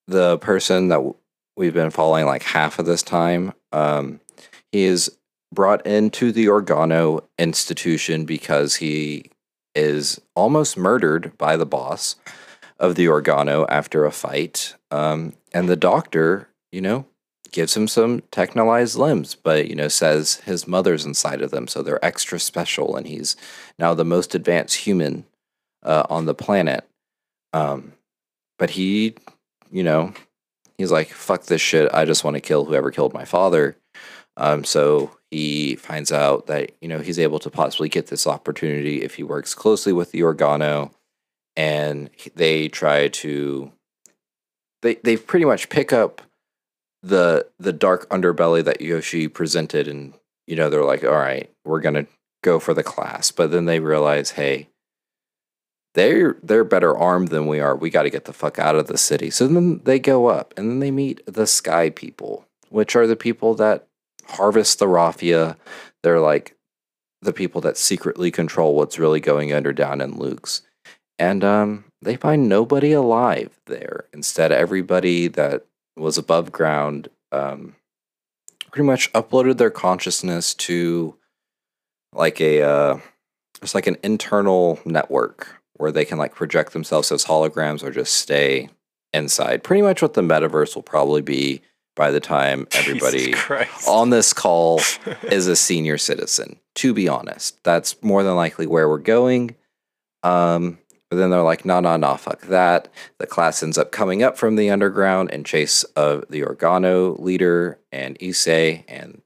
the person that we've been following like half of this time, um he is brought into the Organo institution because he is almost murdered by the boss of the Organo after a fight. Um, and the doctor, you know, gives him some technolized limbs, but, you know, says his mother's inside of them. So they're extra special. And he's now the most advanced human uh, on the planet. Um, but he, you know, he's like, fuck this shit. I just want to kill whoever killed my father. Um, so he finds out that you know he's able to possibly get this opportunity if he works closely with the Organo, and they try to they they pretty much pick up the the dark underbelly that Yoshi presented, and you know they're like, all right, we're gonna go for the class, but then they realize, hey. They're they're better armed than we are. We got to get the fuck out of the city. So then they go up, and then they meet the Sky People, which are the people that harvest the raffia. They're like the people that secretly control what's really going under down in Lux. And um, they find nobody alive there. Instead, everybody that was above ground um, pretty much uploaded their consciousness to like a uh, it's like an internal network where they can like project themselves as holograms or just stay inside. Pretty much what the metaverse will probably be by the time *laughs* everybody on this call *laughs* is a senior citizen. To be honest, that's more than likely where we're going. Um, but then they're like, no, no, no, fuck that. The class ends up coming up from the underground in chase of the Organo leader and Issei, and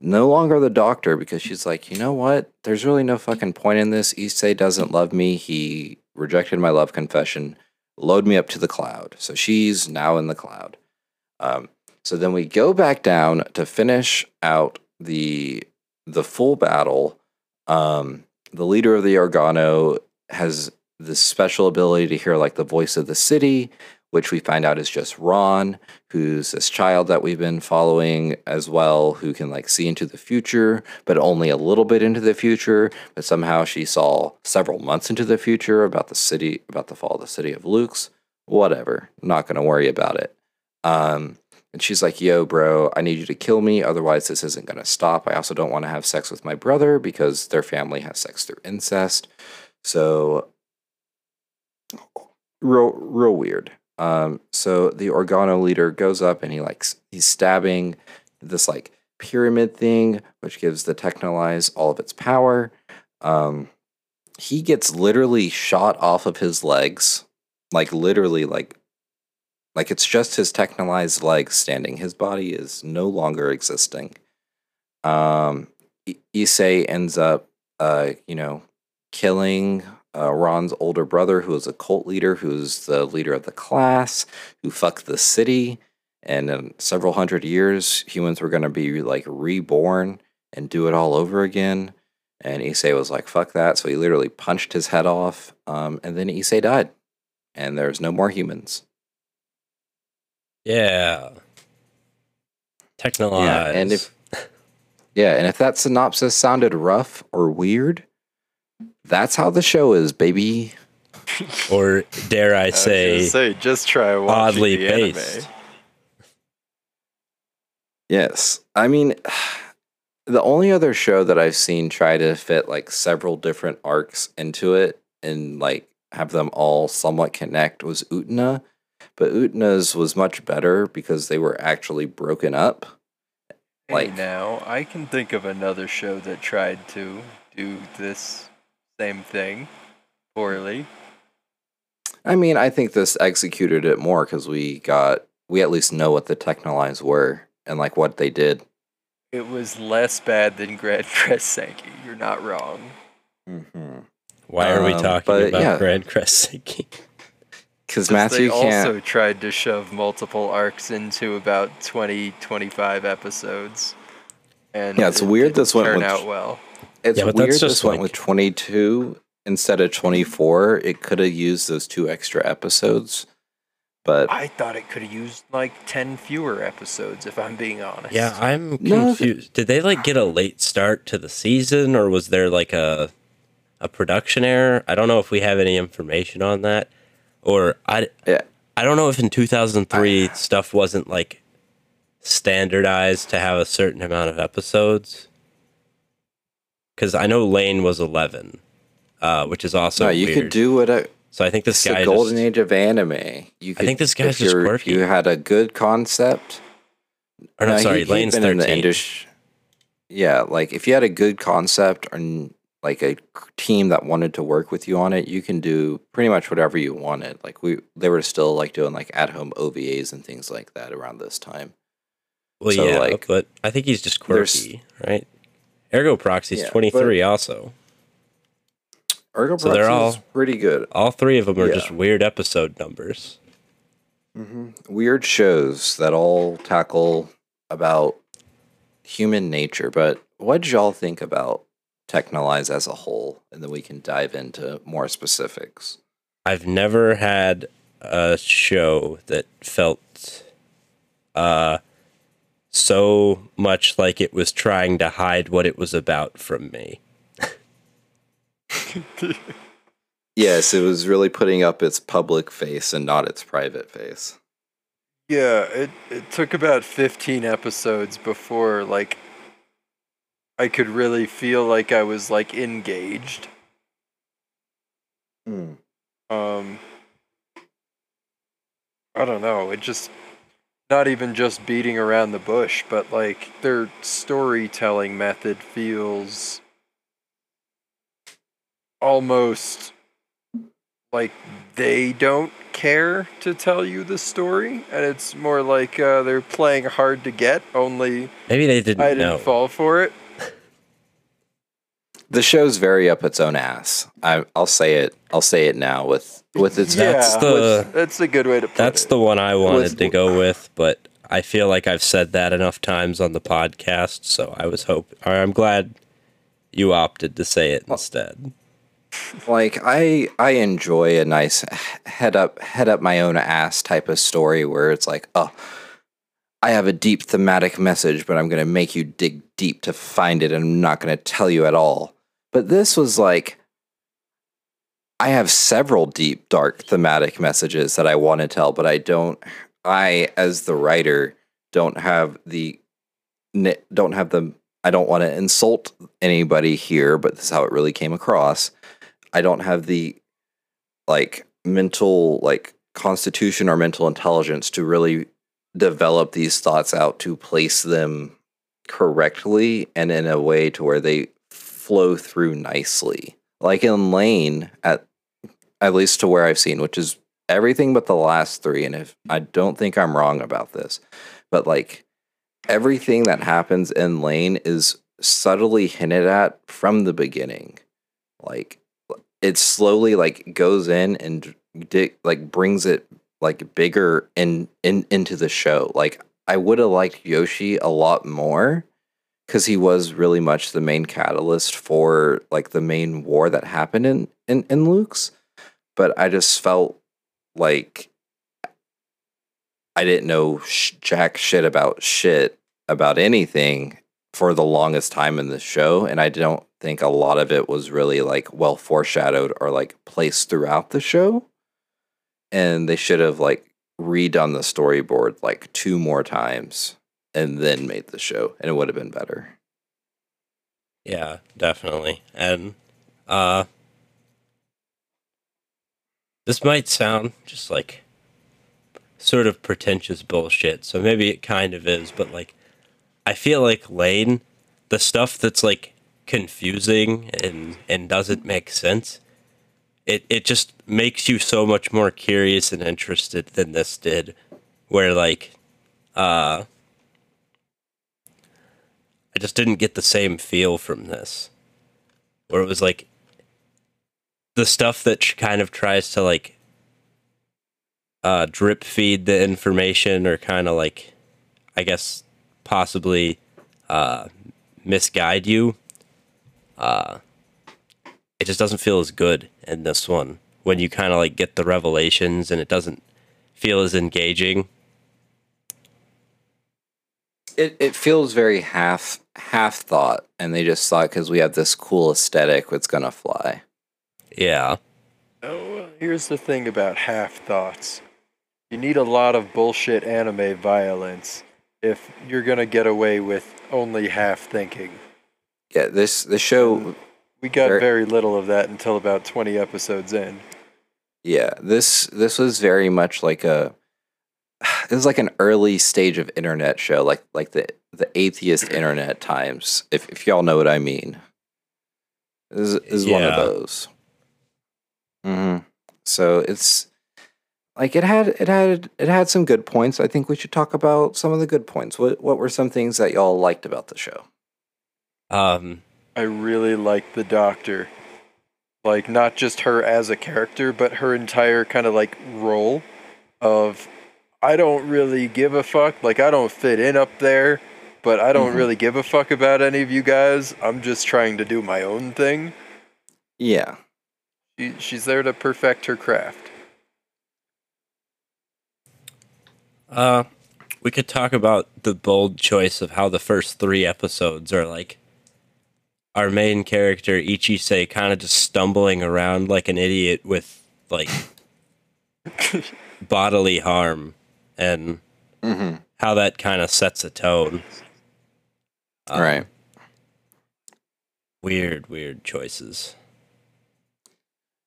no longer the doctor because she's like, you know what? There's really no fucking point in this. Issei doesn't love me. He rejected my love confession. Load me up to the cloud. So she's now in the cloud. Um, so then we go back down to finish out the the full battle. Um, the leader of the Organo has this special ability to hear like the voice of the city, which we find out is just Ron, who's this child that we've been following as well, who can like see into the future, but only a little bit into the future. But somehow she saw several months into the future about the city, about the fall of the city of Lux. Whatever, not gonna worry about it. Um, and she's like, yo, bro, I need you to kill me. Otherwise, this isn't going to stop. I also don't want to have sex with my brother because their family has sex through incest. So, real, real weird. Um, so the Organo leader goes up and he like he's stabbing this like pyramid thing, which gives the Texhnolyze all of its power. Um, he gets literally shot off of his legs, like literally, like like it's just his technolized legs standing. His body is no longer existing. Um, Issei ends up, uh, you know, killing uh, Ron's older brother, who is a cult leader, who's the leader of the class, who fucked the city. And in several hundred years, humans were going to be like reborn and do it all over again. And Issei was like, fuck that. So he literally punched his head off. Um, and then Issei died. And there's no more humans. Yeah. Technologize. Yeah, and if *laughs* yeah, and if that synopsis sounded rough or weird, that's how the show is, baby. or dare I I say, say, just try watching oddly the anime. Yes, I mean, *sighs* the only other show that I've seen try to fit like several different arcs into it and like have them all somewhat connect was Utena, but Utena's was much better because they were actually broken up. Hey, Like- now, I can think of another show that tried to do this same thing poorly. I mean, I think this executed it more because we got we at least know what the technolines were and like what they did. It was less bad than Grand *laughs* Crest Senki. You're not wrong. Mm-hmm. why are we Um, talking about yeah. Grancrest Senki? Because *laughs* 'Cause Matthew they can't. also tried to shove multiple arcs into about 20, 25 episodes. And Yeah, it's it weird didn't this went turn with- out well. It's Yeah, but weird that's this just went with 22 instead of 24. It could have used those two extra episodes. But I thought it could have used like 10 fewer episodes, if I'm being honest. Yeah, I'm No, confused. Did they like get a late start to the season, or was there like a a production error? I don't know if we have any information on that, or I yeah, I don't know if in 2003 stuff wasn't like standardized to have a certain amount of episodes. Because I know Lain was 11, uh, which is also no, you weird. could do what a, So I think this guy the golden just, age of anime. You could, think this guy's just quirky. You had a good concept. or no, No, sorry, he'd Lain's been in the 13. Yeah, like if you had a good concept and like a team that wanted to work with you on it, you can do pretty much whatever you wanted. Like we, they were still like doing like at home OVAs and things like that around this time. Well, So, yeah, like, but I think he's just quirky, right? Ergo Proxy's Yeah, 23 also. Ergo So they're all- is pretty good. All three of them are Yeah. just weird episode numbers. Weird shows that all tackle about human nature. But what did y'all think about Texhnolyze as a whole? And then we can dive into more specifics. I've never had a show that felt uh so much like it was trying to hide what it was about from me. *laughs* Yes, it was really putting up its public face and not its private face. Yeah, it it took about 15 episodes before like I could really feel like I was like engaged. Hmm. Um I don't know, it just not even just beating around the bush, but like their storytelling method feels almost like they don't care to tell you the story and it's more like uh, they're playing hard to get only Maybe they didn't i didn't know. fall for it The show's very up its own ass. I, I'll say it. I'll say it now with with its yeah That's the- that's a good way to put it. That's it the one I wanted With- to go with, but I feel like I've said that enough times on the podcast, so I was hope or I'm glad you opted to say it instead. like I I enjoy a nice head up head up my own ass type of story where it's like, oh, I have a deep thematic message, but I'm gonna make you dig deep to find it, and I'm not gonna tell you at all. But this was like, I have several deep, dark thematic messages that I want to tell, but I don't. I, as the writer, don't have the don't have the. I don't want to insult anybody here, but this is how it really came across. I don't have the like mental like constitution or mental intelligence to really develop these thoughts out to place them correctly and in a way to where they flow through nicely. Like in Lain at at least to where I've seen, which is everything but the last 3 and if I don't think I'm wrong about this, but like everything that happens in Lain is subtly hinted at from the beginning. Like it slowly like goes in and di- like brings it like bigger in, in into the show. Like I would have liked Yoshi a lot more because he was really much the main catalyst for like the main war that happened in in, in Lux. But I just felt like I didn't know sh- jack shit about shit about anything for the longest time in the show, and I don't think a lot of it was really like well foreshadowed or like placed throughout the show. And they should have like redone the storyboard like two more times and then made the show, and it would have been better. Yeah, definitely. And uh this might sound just like sort of pretentious bullshit. So maybe it kind of is, but like I feel like Lain, the stuff that's like confusing and and doesn't make sense, it it just makes you so much more curious and interested than this did. Where like uh I just didn't get the same feel from this. Where it was like the stuff that kind of tries to like uh, drip feed the information or kind of like, I guess, possibly uh, misguide you. Uh, it just doesn't feel as good in this one when you kind of like get the revelations and it doesn't feel as engaging. It it feels very half half thought, and they just thought because we have this cool aesthetic, it's gonna fly. Yeah. Oh, well, here's the thing about half thoughts. You need a lot of bullshit anime violence if you're gonna get away with only half thinking. Yeah, this the show. We got Very- very little of that until about 20 episodes in. Yeah, this this was very much like a. *sighs* It was like an early stage of internet show, like like the the atheist *clears throat* internet times. If if y'all know what I mean, this is, this is one of Yeah. those. hmm So it's like it had it had it had some good points. I think we should talk about some of the good points. What what were some things that y'all liked about the show? Um, I really liked the doctor. Like not just her as a character, but her entire kind of like role of I don't really give a fuck. Like I don't fit in up there, but I don't Mhm. really give a fuck about any of you guys. I'm just trying to do my own thing. Yeah, She, she's there to perfect her craft. Uh, we could talk about the bold choice of how the first three episodes are like our main character Ichise kind of just stumbling around like an idiot with like *laughs* bodily harm and Mm-hmm. how that kind of sets a tone. Um, right. Weird, weird choices.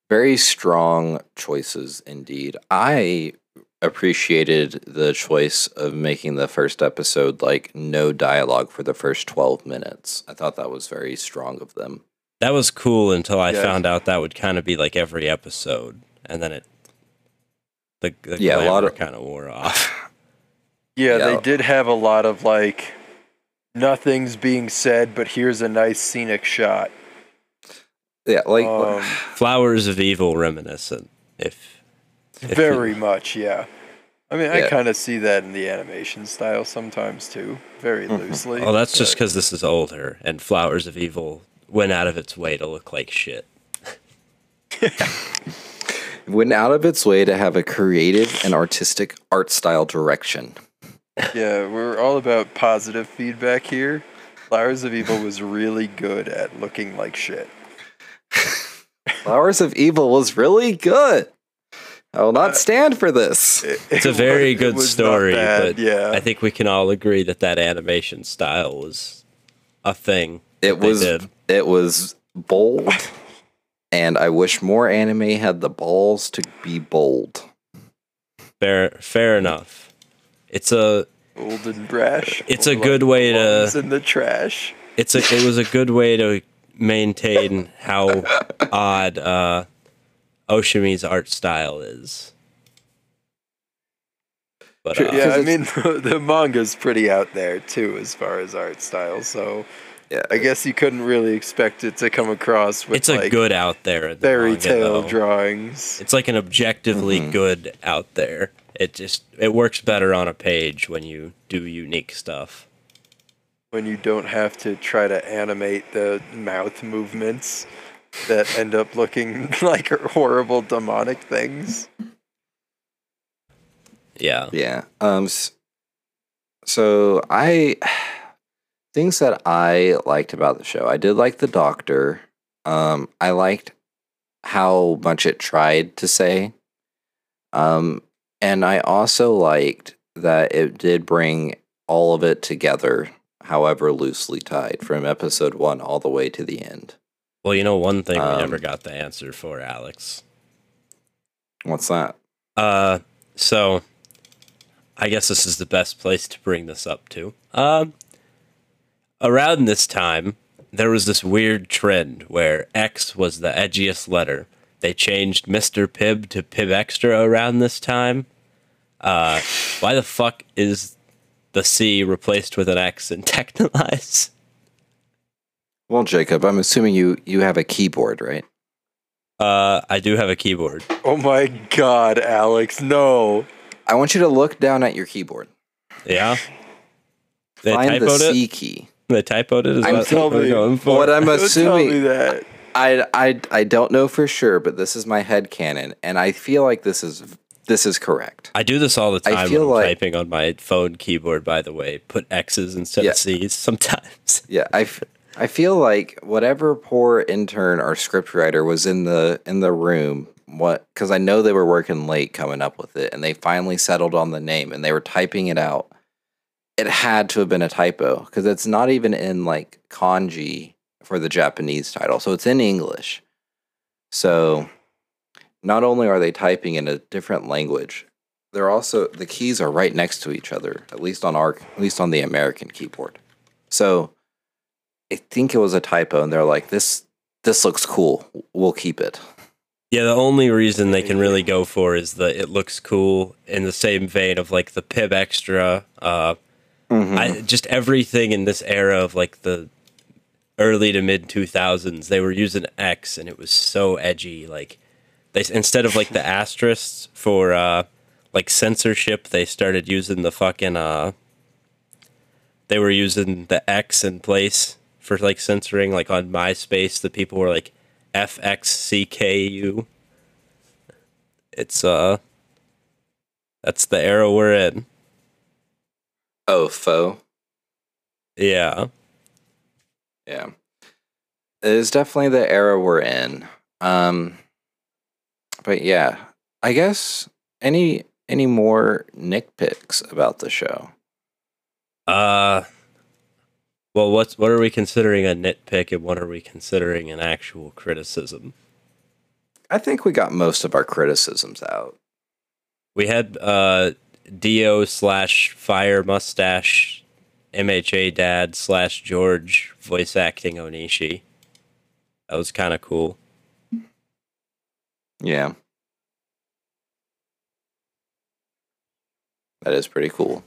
Very strong choices indeed. I appreciated the choice of making the first episode like no dialogue for the first 12 minutes. I thought that was very strong of them. That was cool until I Yeah. found out that would kind of be like every episode, and then it the, the Yeah, a lot of- kind of wore off. *laughs* Yeah, they did have a lot of like nothing's being said, but here's a nice scenic shot. Yeah, like Um, *sighs* Flowers of Evil reminiscent. If, if you- Very much, yeah. I mean, I kind of see that in the animation style sometimes too, very Mhm. loosely. well, that's just because this is older, and Flowers of Evil went out of its way to look like shit. *laughs* *laughs* went out of its way to have a creative and artistic art style direction. yeah, we're all about positive feedback here. Flowers of Evil was really good at looking like shit. *laughs* Flowers of Evil was really good. I will not Uh, stand for this. It- It's a very was- good story, but yeah, I think we can all agree that that animation style was a thing. It was it was bold, *laughs* and I wish more anime had the balls to be bold. Fair, fair enough. It's a old and brash. It's a good way to- in the trash. it's a it was a good way to maintain how odd uh Oshimi's art style is. But uh, Yeah, I mean the, *laughs* the manga's pretty out there too as far as art style. So Yeah, I guess you couldn't really expect it to come across with it's a like good out there. the fairy manga, tale though. drawings. It's like an objectively Mhm. good out there. It just it works better on a page when you do unique stuff. when you don't have to try to animate the mouth movements that end up looking *laughs* like horrible demonic things. Yeah. yeah. Um. So I things that I liked about the show. I did like the Doctor. Um. I liked how much it tried to say. Um. And I also liked that it did bring all of it together, however loosely tied, from episode one all the way to the end. Well, you know one thing we Um, never got the answer for, Alex. What's that? Uh, so I guess this is the best place to bring this up to. Um, around this time, there was this weird trend where X was the edgiest letter. They changed Mr. Pibb to Pibb Xtra around this time. Uh, why the fuck is the C replaced with an X in *laughs* Texhnolyze? Well, Jacob, I'm assuming you you have a keyboard, right? Uh, I do have a keyboard. Oh my god, Alex, no. I want you to look down at your keyboard. Yeah. They Find the typoed it. C key. *laughs* They typoed it. Is I'm what you. going for. What I'm *laughs* Don't tell me assuming, that. I, I I don't know for sure, but this is my head canon, and I feel like this is this is correct. I do this all the I time feel when I'm like- typing on my phone keyboard, by the way. Put X's instead Yeah. of C's sometimes. *laughs* Yeah, I, f- I feel like whatever poor intern or scriptwriter was in the in the room, what because I know they were working late coming up with it, and they finally settled on the name, and they were typing it out. It had to have been a typo because it's not even in like kanji for the Japanese title, so it's in English. So, not only are they typing in a different language, they're also the keys are right next to each other. At least on our, at least on the American keyboard. So, I think it was a typo, and they're like, "This, this looks cool. We'll keep it." Yeah, the only reason they can really go for is the it looks cool in the same vein of like the Pibb Xtra. Uh, Mm-hmm. I just everything in this era of like the early to mid two thousands, they were using X, and it was so edgy. Like they instead of like the *laughs* asterisks for uh, like censorship, they started using the fucking uh, they were using the X in place for like censoring. Like on MySpace, the people were like FXCKU. It's uh, that's the era we're in. Oh, faux. Yeah. Yeah. it is definitely the era we're in. Um, but yeah, I guess any any more nitpicks about the show? Uh, well, what's what are we considering a nitpick, and what are we considering an actual criticism? I think we got most of our criticisms out. We had uh Dio slash Fire Mustache, MHA Dad slash George voice acting Onishi. That was kind of cool. Yeah. That is pretty cool.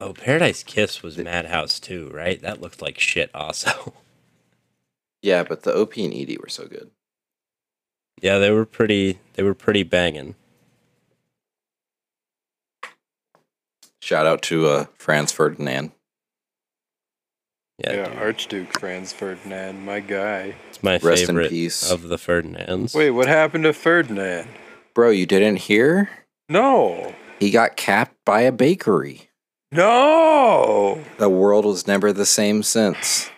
Oh, Paradise Kiss was Madhouse too, right? That looked like shit. Also, *laughs* Yeah, but the OP and ED were so good. yeah, they were pretty. They were pretty banging. Shout out to uh, Franz Ferdinand. Yeah, Yeah, Archduke Franz Ferdinand, my guy. it's my Rest in favorite peace. of the Ferdinands. Wait, what happened to Ferdinand? Bro, you didn't hear? No. He got capped by a bakery. No. The world was never the same since.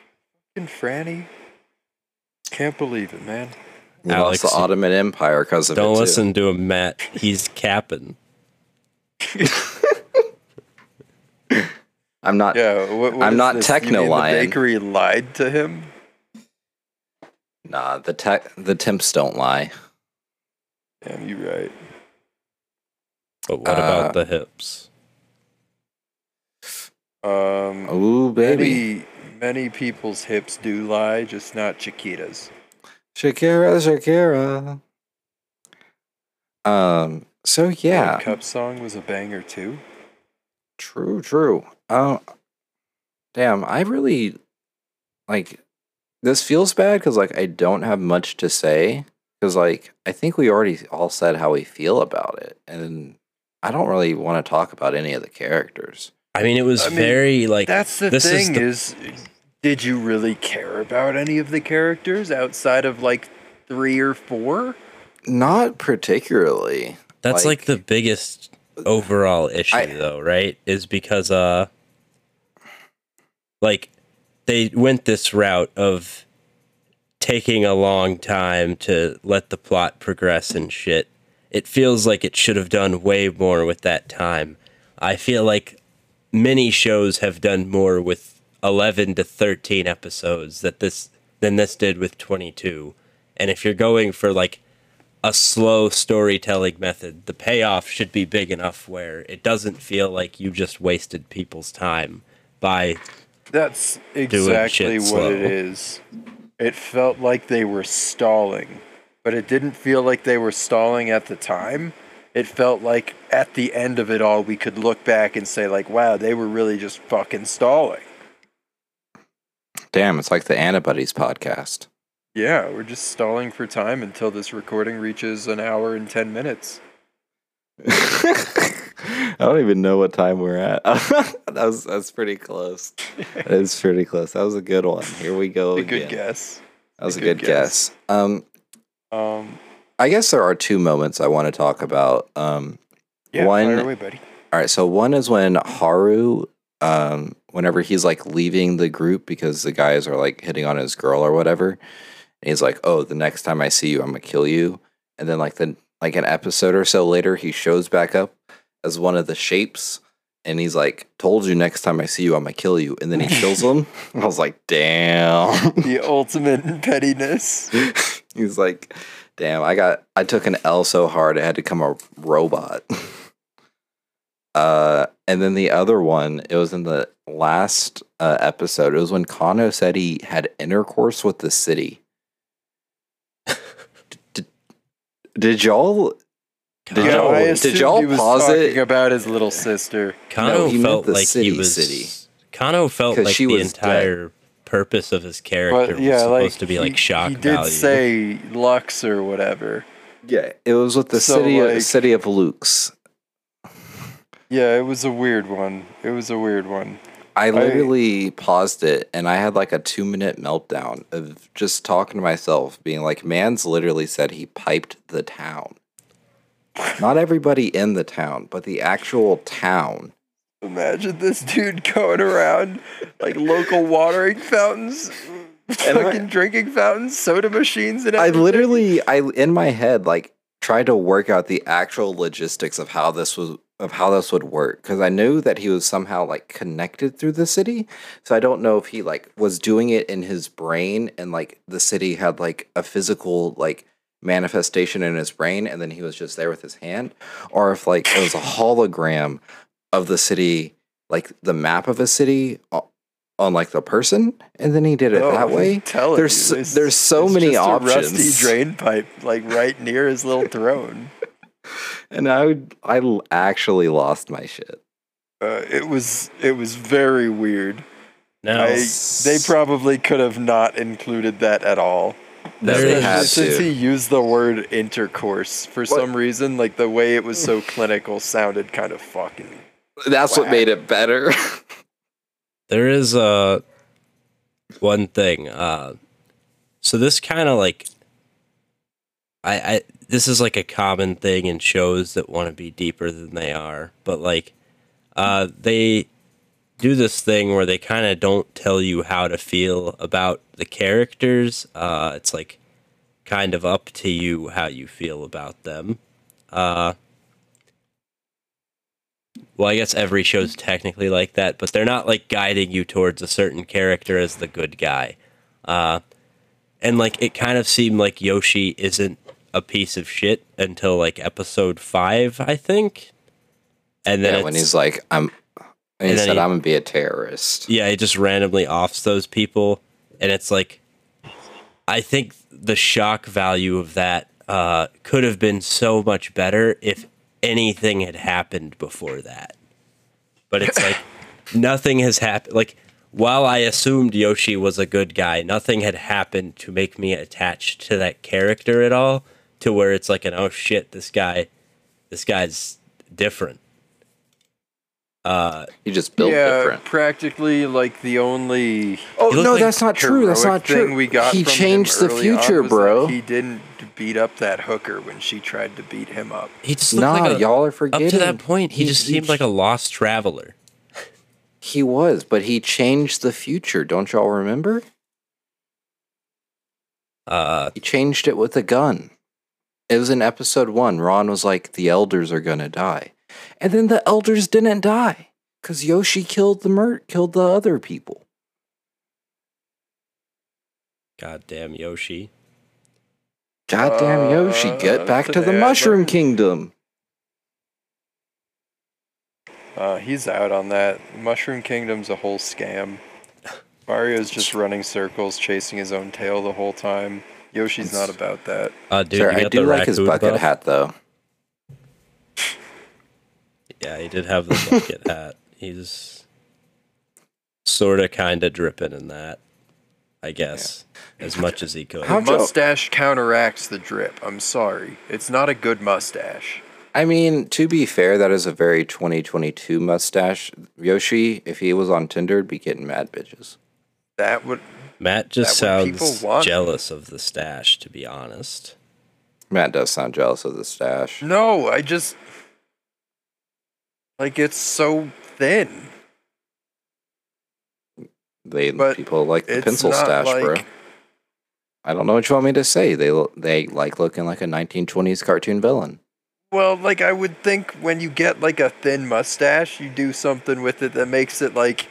Fucking Franny. Can't believe it, man. We Alex, lost the Ottoman Empire because of it. Don't listen to him, Matt. He's capping. *laughs* I'm not. Yeah, what, what I'm not this? Techno-Lion. The bakery lied to him. Nah, the tech, the temps don't lie. Damn, you right. But what Uh, about the hips? Um, Ooh, baby, many many people's hips do lie, just not Chiquita's. Shakira, Shakira. Um. So yeah, World Cup song was a banger too. true, true. Oh, damn. I really like. This feels bad because like I don't have much to say because like I think we already all said how we feel about it, and I don't really want to talk about any of the characters. I mean, it was I mean, very like That's the this is thing the- is, did you really care about any of the characters outside of like three or four? Not particularly. That's like, Like- the biggest overall issue I- though, right? Is because uh like they went this route of taking a long time to let the plot progress and shit. It feels like it should have done way more with that time. I feel like many shows have done more with 11 to 13 episodes that this than this did with 22. And if you're going for like a slow storytelling method, the payoff should be big enough where it doesn't feel like you just wasted people's time by That's exactly what slow. it is. It felt like they were stalling, but it didn't feel like they were stalling at the time. It felt like at the end of it all, we could look back and say, like, wow, they were really just fucking stalling. Damn, it's like the Ani Buddies podcast. Yeah, we're just stalling for time until this recording reaches an hour and 10 minutes. *laughs* I don't even know what time we're at. *laughs* that was that's pretty close. *laughs* That is pretty close. That was a good one. Here we go a again. good guess. That was a good good, guess. Um, Um, I guess there are two moments I want to talk about. Um, yeah, One- away, buddy. all right, so one is when Haru, um, whenever he's like leaving the group because the guys are like hitting on his girl or whatever, and he's like, "Oh, the next time I see you, I'm gonna kill you." And then like the like an episode or so later, he shows back up as one of the shapes, and he's like, "Told you next time I see you, I'm gonna kill you." And then he kills him. *laughs* I was like, "Damn." The ultimate pettiness. *laughs* he's like, "Damn, I got I took an L so hard it had to come a robot." *laughs* Uh, and then the other one, it was in the last uh, episode. It was when Kano said he had intercourse with the city. did, did y'all? Did Yeah, y'all? I Did y'all he was pause talking it? about his little sister. Kano he meant felt the like city he was city. Kano felt 'Cause like she the was dead. entire purpose of his character But was yeah, supposed like to be like he- shock He did value. say Lux or whatever. Yeah, it was with the So, city like- of, city of Lux. Yeah, it was a weird one. It was a weird one. I literally paused it and I had like a two minute meltdown of just talking to myself, being like, man's literally said he piped the town. Not everybody in the town, but the actual town. Imagine this dude going around like local watering fountains, And I- Fucking drinking fountains, soda machines, and I literally, I in my head like tried to work out the actual logistics of how this was of how this would work because I knew that he was somehow like connected through the city. So I don't know if he like was doing it in his brain and like the city had like a physical like manifestation in his brain and then he was just there with his hand or if like it was a *laughs* hologram of the city like the map of a city on like the person and then he did it Oh, that way There's you, there's so many options. A rusty drain pipe, like right near his little throne. And I would, I l- actually lost my shit. Uh, it was it was very weird. Now, I, they probably could have not included that at all. No, There they is- had Since to. he used the word intercourse for some reason, like the way it was so clinical sounded kind of fucking. That's what made it better. *laughs* there is uh one thing. Uh, so this kind of like, I, I this is like a common thing in shows that want to be deeper than they are, but like, uh, they do this thing where they kind of don't tell you how to feel about the characters. Uh, it's like kind of up to you how you feel about them. Uh, well, I guess every show's technically like that, but they're not like guiding you towards a certain character as the good guy. Uh, and like it kind of seemed like Yoshi isn't a piece of shit until like episode five, I think. And then yeah, when he's like, I'm, and he And said, he- I'm gonna be a terrorist. yeah, he just randomly offs those people, and it's like, I think the shock value of that uh, could have been so much better if anything had happened before that. But it's like *laughs* nothing has happened. Like while I assumed Yoshi was a good guy, nothing had happened to make me attached to that character at all. To where it's like an oh shit, this guy, this guy's different. Uh, He just built yeah, different. practically like the only. Oh no, like that's not true. That's heroic not thing true. We got he changed the future, bro. He didn't beat up that hooker when she tried to beat him up. he just looked Nah, like a, y'all are forgetting. up to that point, he, just seemed like a lost traveler. He was, but he changed the future. Don't y'all remember? Uh, He changed it with a gun. It was in episode one. Ran was like, "The elders are gonna die," and then the elders didn't die because Yoshi killed the mer- killed the other people. goddamn Yoshi. Goddamn Yoshi, Uh, get back to the yeah, Mushroom but- Kingdom. Uh, he's out on that. Mushroom Kingdom's a whole scam. Mario's just running circles, chasing his own tail the whole time. Yoshi's not about that. Uh, dude, Sir, I do like his bucket buff? hat though. *laughs* Yeah, he did have the bucket *laughs* hat. He's sort of kind of dripping in that, I guess, as much as he could. How'd mustache counteracts the drip. I'm sorry. It's not a good mustache. I mean, to be fair, that is a very 2022 mustache. Yoshi, if he was on Tinder, would be getting mad bitches. That would. Matt just that what people sounds jealous of the stash, to be honest. Matt does sound jealous of the stash. No, I just. Like, it's so thin. They But people like the pencil not stash, bro. I don't know what you want me to say. They lo- they like looking like a 1920s cartoon villain. Well, like, I would think when you get, like, a thin mustache, you do something with it that makes it, like,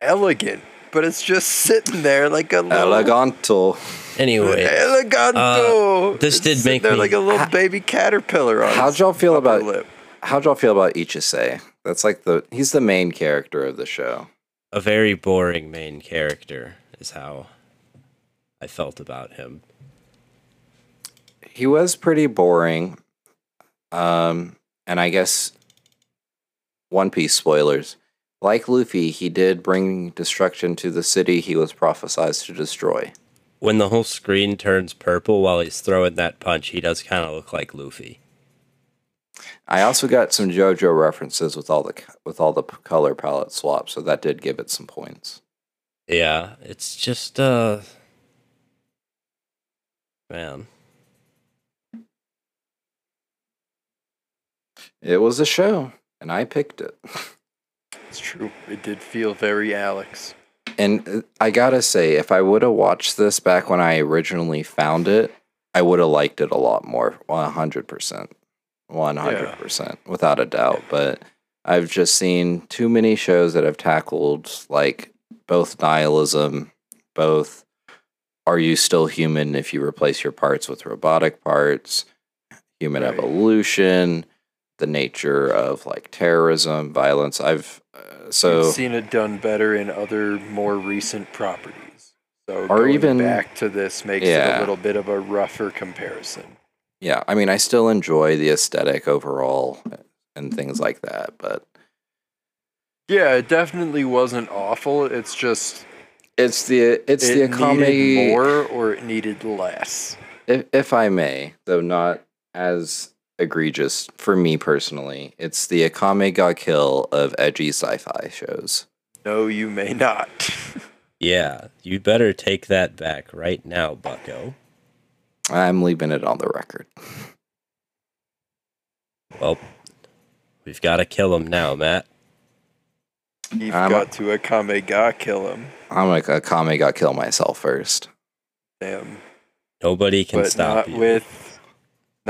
elegant. But it's just sitting there like a little. Eleganto. Anyway, Eleganto. uh, this It's did sitting make there me- like a little How- baby caterpillar on. How'd y'all feel about lip. how'd y'all feel about Ichise? That's like the he's the main character of the show. a very boring main character is how I felt about him. He was pretty boring. Um and I guess One Piece spoilers. Like Luffy, he did bring destruction to the city he was prophesized to destroy. When the whole screen turns purple while he's throwing that punch, he does kind of look like Luffy. I also got some JoJo references with all the with all the color palette swaps, so that did give it some points. Yeah, it's just uh man. It was a show, and I picked it. *laughs* It's true. It did feel very Alex. And uh, I gotta say, if I would have watched this back when I originally found it, I would have liked it a lot more. One hundred percent, one hundred percent, without a doubt. But I've just seen too many shows that have tackled like both nihilism, both are you still human if you replace your parts with robotic parts, human Right. evolution, the nature of like terrorism, violence. I've uh, so You've seen it done better in other more recent properties. So Or going even- back to this makes it a little bit of a rougher comparison. yeah, I mean, I still enjoy the aesthetic overall and things like that, but Yeah, it definitely wasn't awful. It's just it's the it's it the economy more or it needed less. if, if I may, though not as egregious for me personally, it's the Akame ga Kill of edgy sci-fi shows. No, you may not. *laughs* Yeah, you better take that back right now, Bucko. I'm leaving it on the record. Well, we've got to kill him now, Matt. You've I'm- got to Akame ga kill him. I'm like Akame ga Kill myself first. Damn. Nobody can but stop not you. with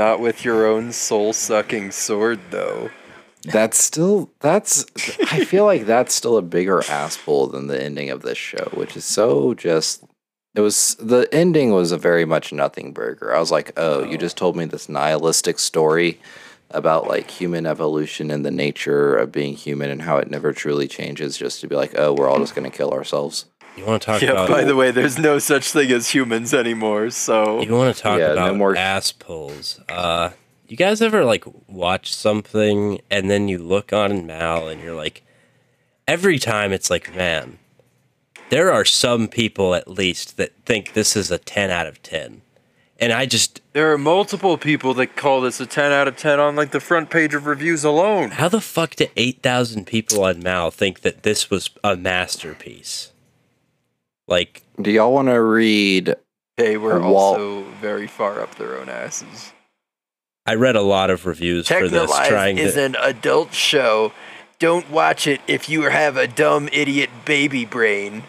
not with your own soul sucking sword though. That's still that's I feel like that's still a bigger asshole than the ending of this show, which is so just it was the ending was a very much nothing burger. I was like, oh, you just told me this nihilistic story about like human evolution and the nature of being human and how it never truly changes just to be like, oh, we're all just gonna kill ourselves. You want to talk Yeah, about by the way, there's no such thing as humans anymore, so You want to talk Yeah, no about more- ass pulls? Uh, you guys ever like watch something and then you look on Mal and you're like, every time it's like, man, there are some people at least that think this is a ten out of ten, and I just, there are multiple people that call this a 10 out of 10 on like the front page of reviews alone. how the fuck do eight thousand people on Mal think that this was a masterpiece? Like, Do y'all wanna read They were Or Walt- also very far up their own asses. I read a lot of reviews for this, trying is to. an adult show. Don't watch it if you have a dumb idiot baby brain.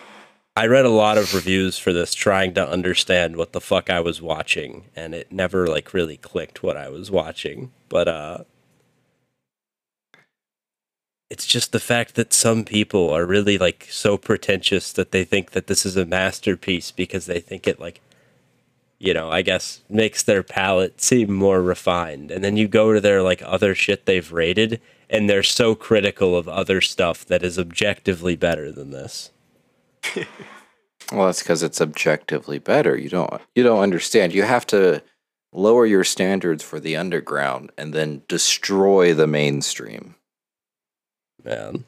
I read a lot of reviews for this trying to understand what the fuck I was watching and it never like really clicked what I was watching. But uh it's just the fact that some people are really like so pretentious that they think that this is a masterpiece because they think it like you know, I guess makes their palate seem more refined. And then you go to their like other shit they've rated and they're so critical of other stuff that is objectively better than this. *laughs* Well, that's because it's objectively better. You don't you don't understand. You have to lower your standards for the underground and then destroy the mainstream. Man.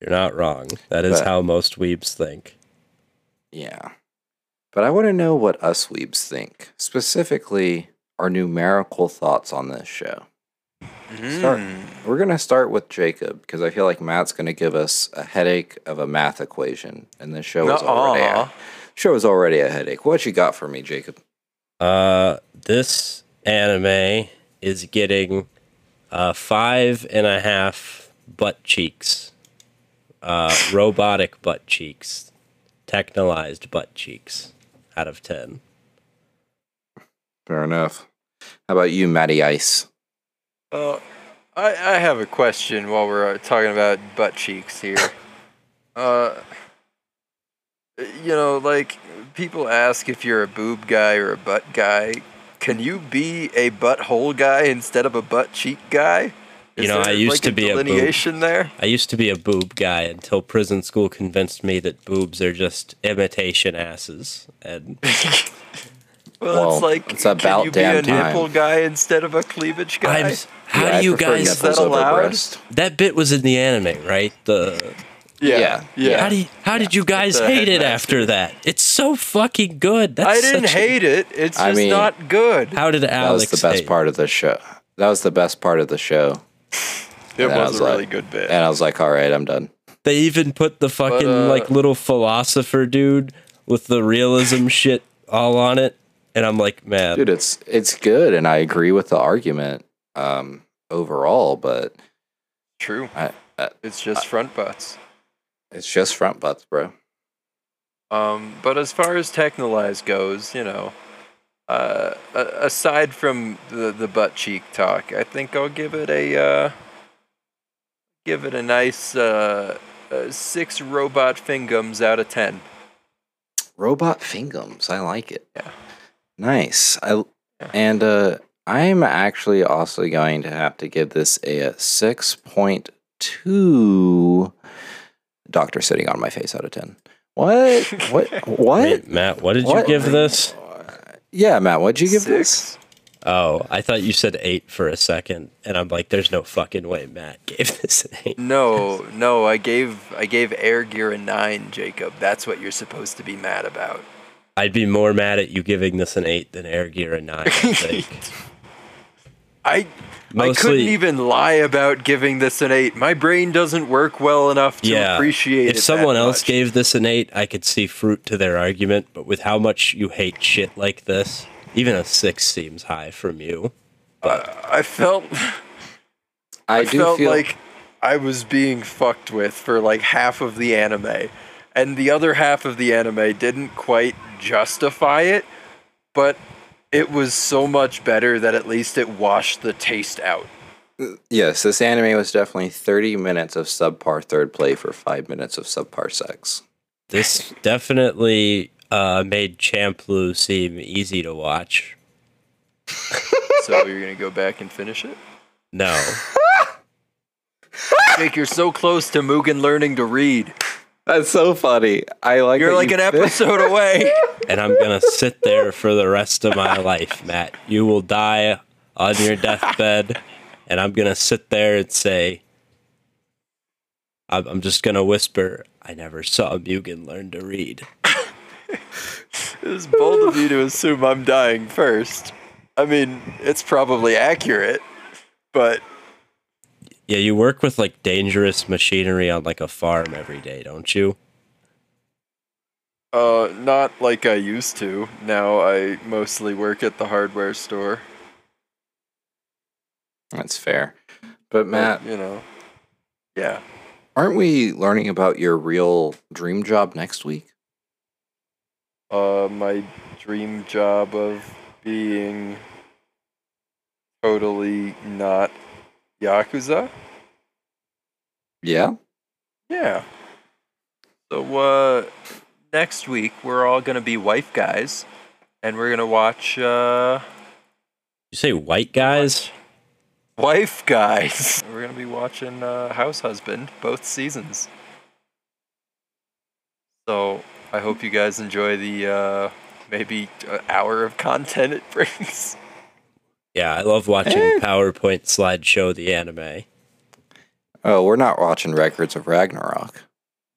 You're not wrong. That is But- how most weebs think. Yeah. But I want to know what us weebs think. Specifically, our numerical thoughts on this show. Start. Hmm. We're going to start with Jacob because I feel like Matt's going to give us a headache of a math equation. And this show is already a, show is already a headache. What you got for me, Jacob? Uh, this anime is getting uh, five and a half butt cheeks. Uh, *laughs* robotic butt cheeks. Technolized butt cheeks out of 10. Fair enough. How about you, Matty Ice? Uh, I, I have a question while we're uh, talking about butt cheeks here. *laughs* uh, you know, like people ask if you're a boob guy or a butt guy. Can you be a butthole guy instead of a butt cheek guy? You know, I used like, to be a boob- delineation there. I used to be a boob guy until prison school convinced me that boobs are just imitation asses. And Well, *laughs* Well, it's like it's about can you be damn a time. nipple guy instead of a cleavage guy? I'm, how Yeah, I do you guys? That allowed? That bit was in the anime, right? The Yeah, yeah. how do you, how did you guys the hate it after that? It's so fucking good. That's I didn't such a- hate it. It's just I mean- not good. How did That Alex? was the best hate? part of the show. That was the best part of the show. It And I was, was a like- really good bit. And I was like, all right, I'm done. They even put the fucking uh, like little philosopher dude with the realism *laughs* shit all on it, and I'm like, man, Dude, it's it's good and I agree with the argument um overall, but True. I, I It's just front butts. It's just front butts, bro. Um, but as far as Texhnolyze goes, you know, uh, aside from the the butt cheek talk, I think I'll give it a uh, give it a nice uh, uh, six robot fingums out of ten. Robot fingums. I like it. Yeah. Nice. I Yeah. and uh I'm actually also going to have to give this a 6.2 doctor sitting on my face out of 10. What? What? *laughs* What? Wait, Matt, what did What? you give this? Yeah, Matt, what'd you give this? Oh, I thought you said eight for a second, and I'm like, there's no fucking way Matt *laughs* gave this an eight. No, no, I gave I gave Air Gear a nine, Jacob. That's what you're supposed to be mad about. I'd be more mad at you giving this an eight than Air Gear a nine. I *laughs* think. I I couldn't even lie about giving this an eight. My brain doesn't work well enough to yeah. appreciate it. If someone that else much. gave this an eight, I could see fruit to their argument. But with how much you hate shit like this, even a six seems high from you. Uh, I felt I, I, do felt feel like I was being fucked with for like half of the anime, and the other half of the anime didn't quite justify it, but it was so much better that at least it washed the taste out. yes, this anime was definitely 30 minutes of subpar third play for 5 minutes of subpar sex. This definitely uh, made Champloo seem easy to watch. *laughs* So you're gonna go back and finish it? No, *laughs* Jake, you're so close to Mugen learning to read. That's so funny. I like You're like you- an episode away. *laughs* and I'm gonna sit there for the rest of my life, Matt. You will die on your deathbed, and I'm gonna sit there and say, I'm, I'm just gonna whisper, I never saw Mugen learn to read. *laughs* It's bold of you to assume I'm dying first. I mean, it's probably accurate, but Yeah, you work with like dangerous machinery on like a farm every day, don't you? uh, not like I used to. Now I mostly work at the hardware store. That's fair. But Matt, you know, yeah. aren't we learning about your real dream job next week? Uh, my dream job of being totally not yakuza. Yeah. Yeah. So uh next week we're all gonna be wife guys and we're gonna watch uh You say white guys? Wife Guys. *laughs* We're gonna be watching uh, House Husband both seasons. So I hope you guys enjoy the uh, maybe an hour of content it *laughs* brings. Yeah, I love watching Eh. PowerPoint slideshow the anime. Oh, we're not watching Records of Ragnarok.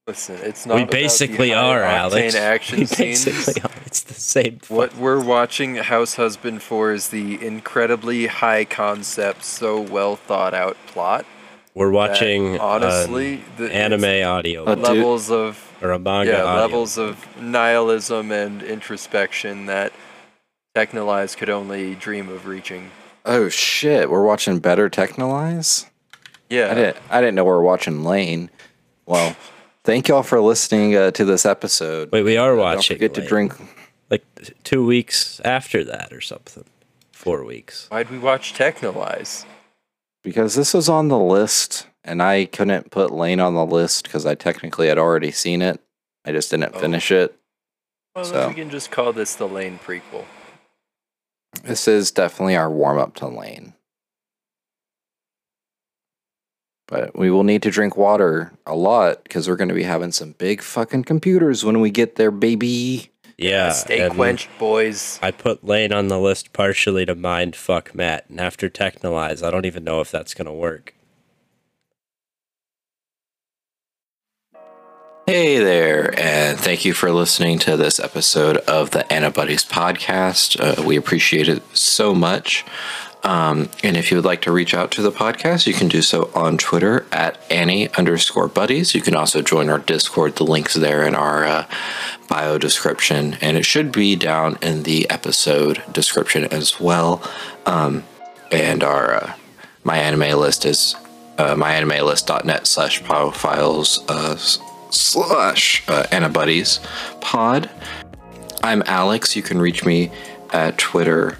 Listen, it's not. We basically are, octane Alex. Action *laughs* we scenes. basically are. It's the same. What we're watching House Husband for is the incredibly high concept, so well thought out plot. We're watching honestly, the anime audio Uh, book, dude- levels of or a manga yeah, audio levels of nihilism and introspection that Texhnolyze could only dream of reaching. Oh shit, we're watching Better Texhnolyze? Yeah, I didn't I didn't know we were watching Lain. Well, thank y'all for listening uh, to this episode. Wait, we are Don't watching. forget to like- drink like two weeks after that or something. Four weeks. Why'd we watch Texhnolyze? because this was on the list and I couldn't put Lain on the list because I technically had already seen it. I just didn't Oh. finish it. Well, So- then we can just call this the Lain prequel. This is definitely our warm up to Lain. But we will need to drink water a lot because we're going to be having some big fucking computers when we get there, baby. Yeah. Stay quenched, boys. I put Lain on the list partially to mind fuck Matt, and after Texhnolyze, I don't even know if that's gonna work. Hey there, and thank you for listening to this episode of the Ani Buddies podcast. Uh, we appreciate it so much. Um, and if you would like to reach out to the podcast, you can do so on Twitter at Annie underscore buddies. You can also join our Discord. The link's there in our uh, bio description, and it should be down in the episode description as well. Um, and our uh, my anime list is uh, myanimelist.net slash profiles uh, slash uh, Ani Buddies pod. I'm Alex. You can reach me at Twitter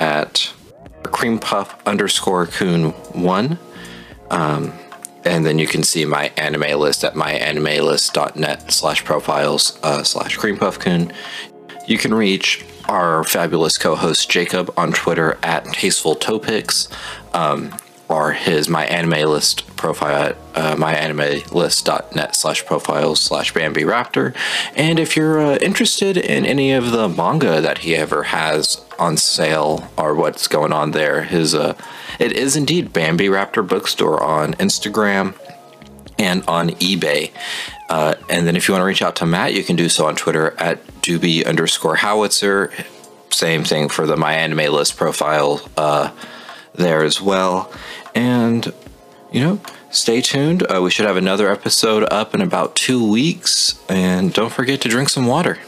at creampuff underscore coon one. Um, and then you can see my anime list at myanimelist.net slash profiles uh, slash creampuffcoon. You can reach our fabulous co-host Jacob on Twitter at tasteful topics. Um, or his my anime list profile at uh, myanimelist.net slash profiles slash Bambi Raptor. And if you're uh, interested in any of the manga that he ever has on sale or what's going on there, his uh, it is indeed Bambi Raptor Bookstore on Instagram and on eBay. Uh, and then if you want to reach out to Matt, you can do so on Twitter at doobie underscore howitzer. Same thing for the My Anime List profile uh, there as well. And, you know, stay tuned. Uh, we should have another episode up in about two weeks. And don't forget to drink some water.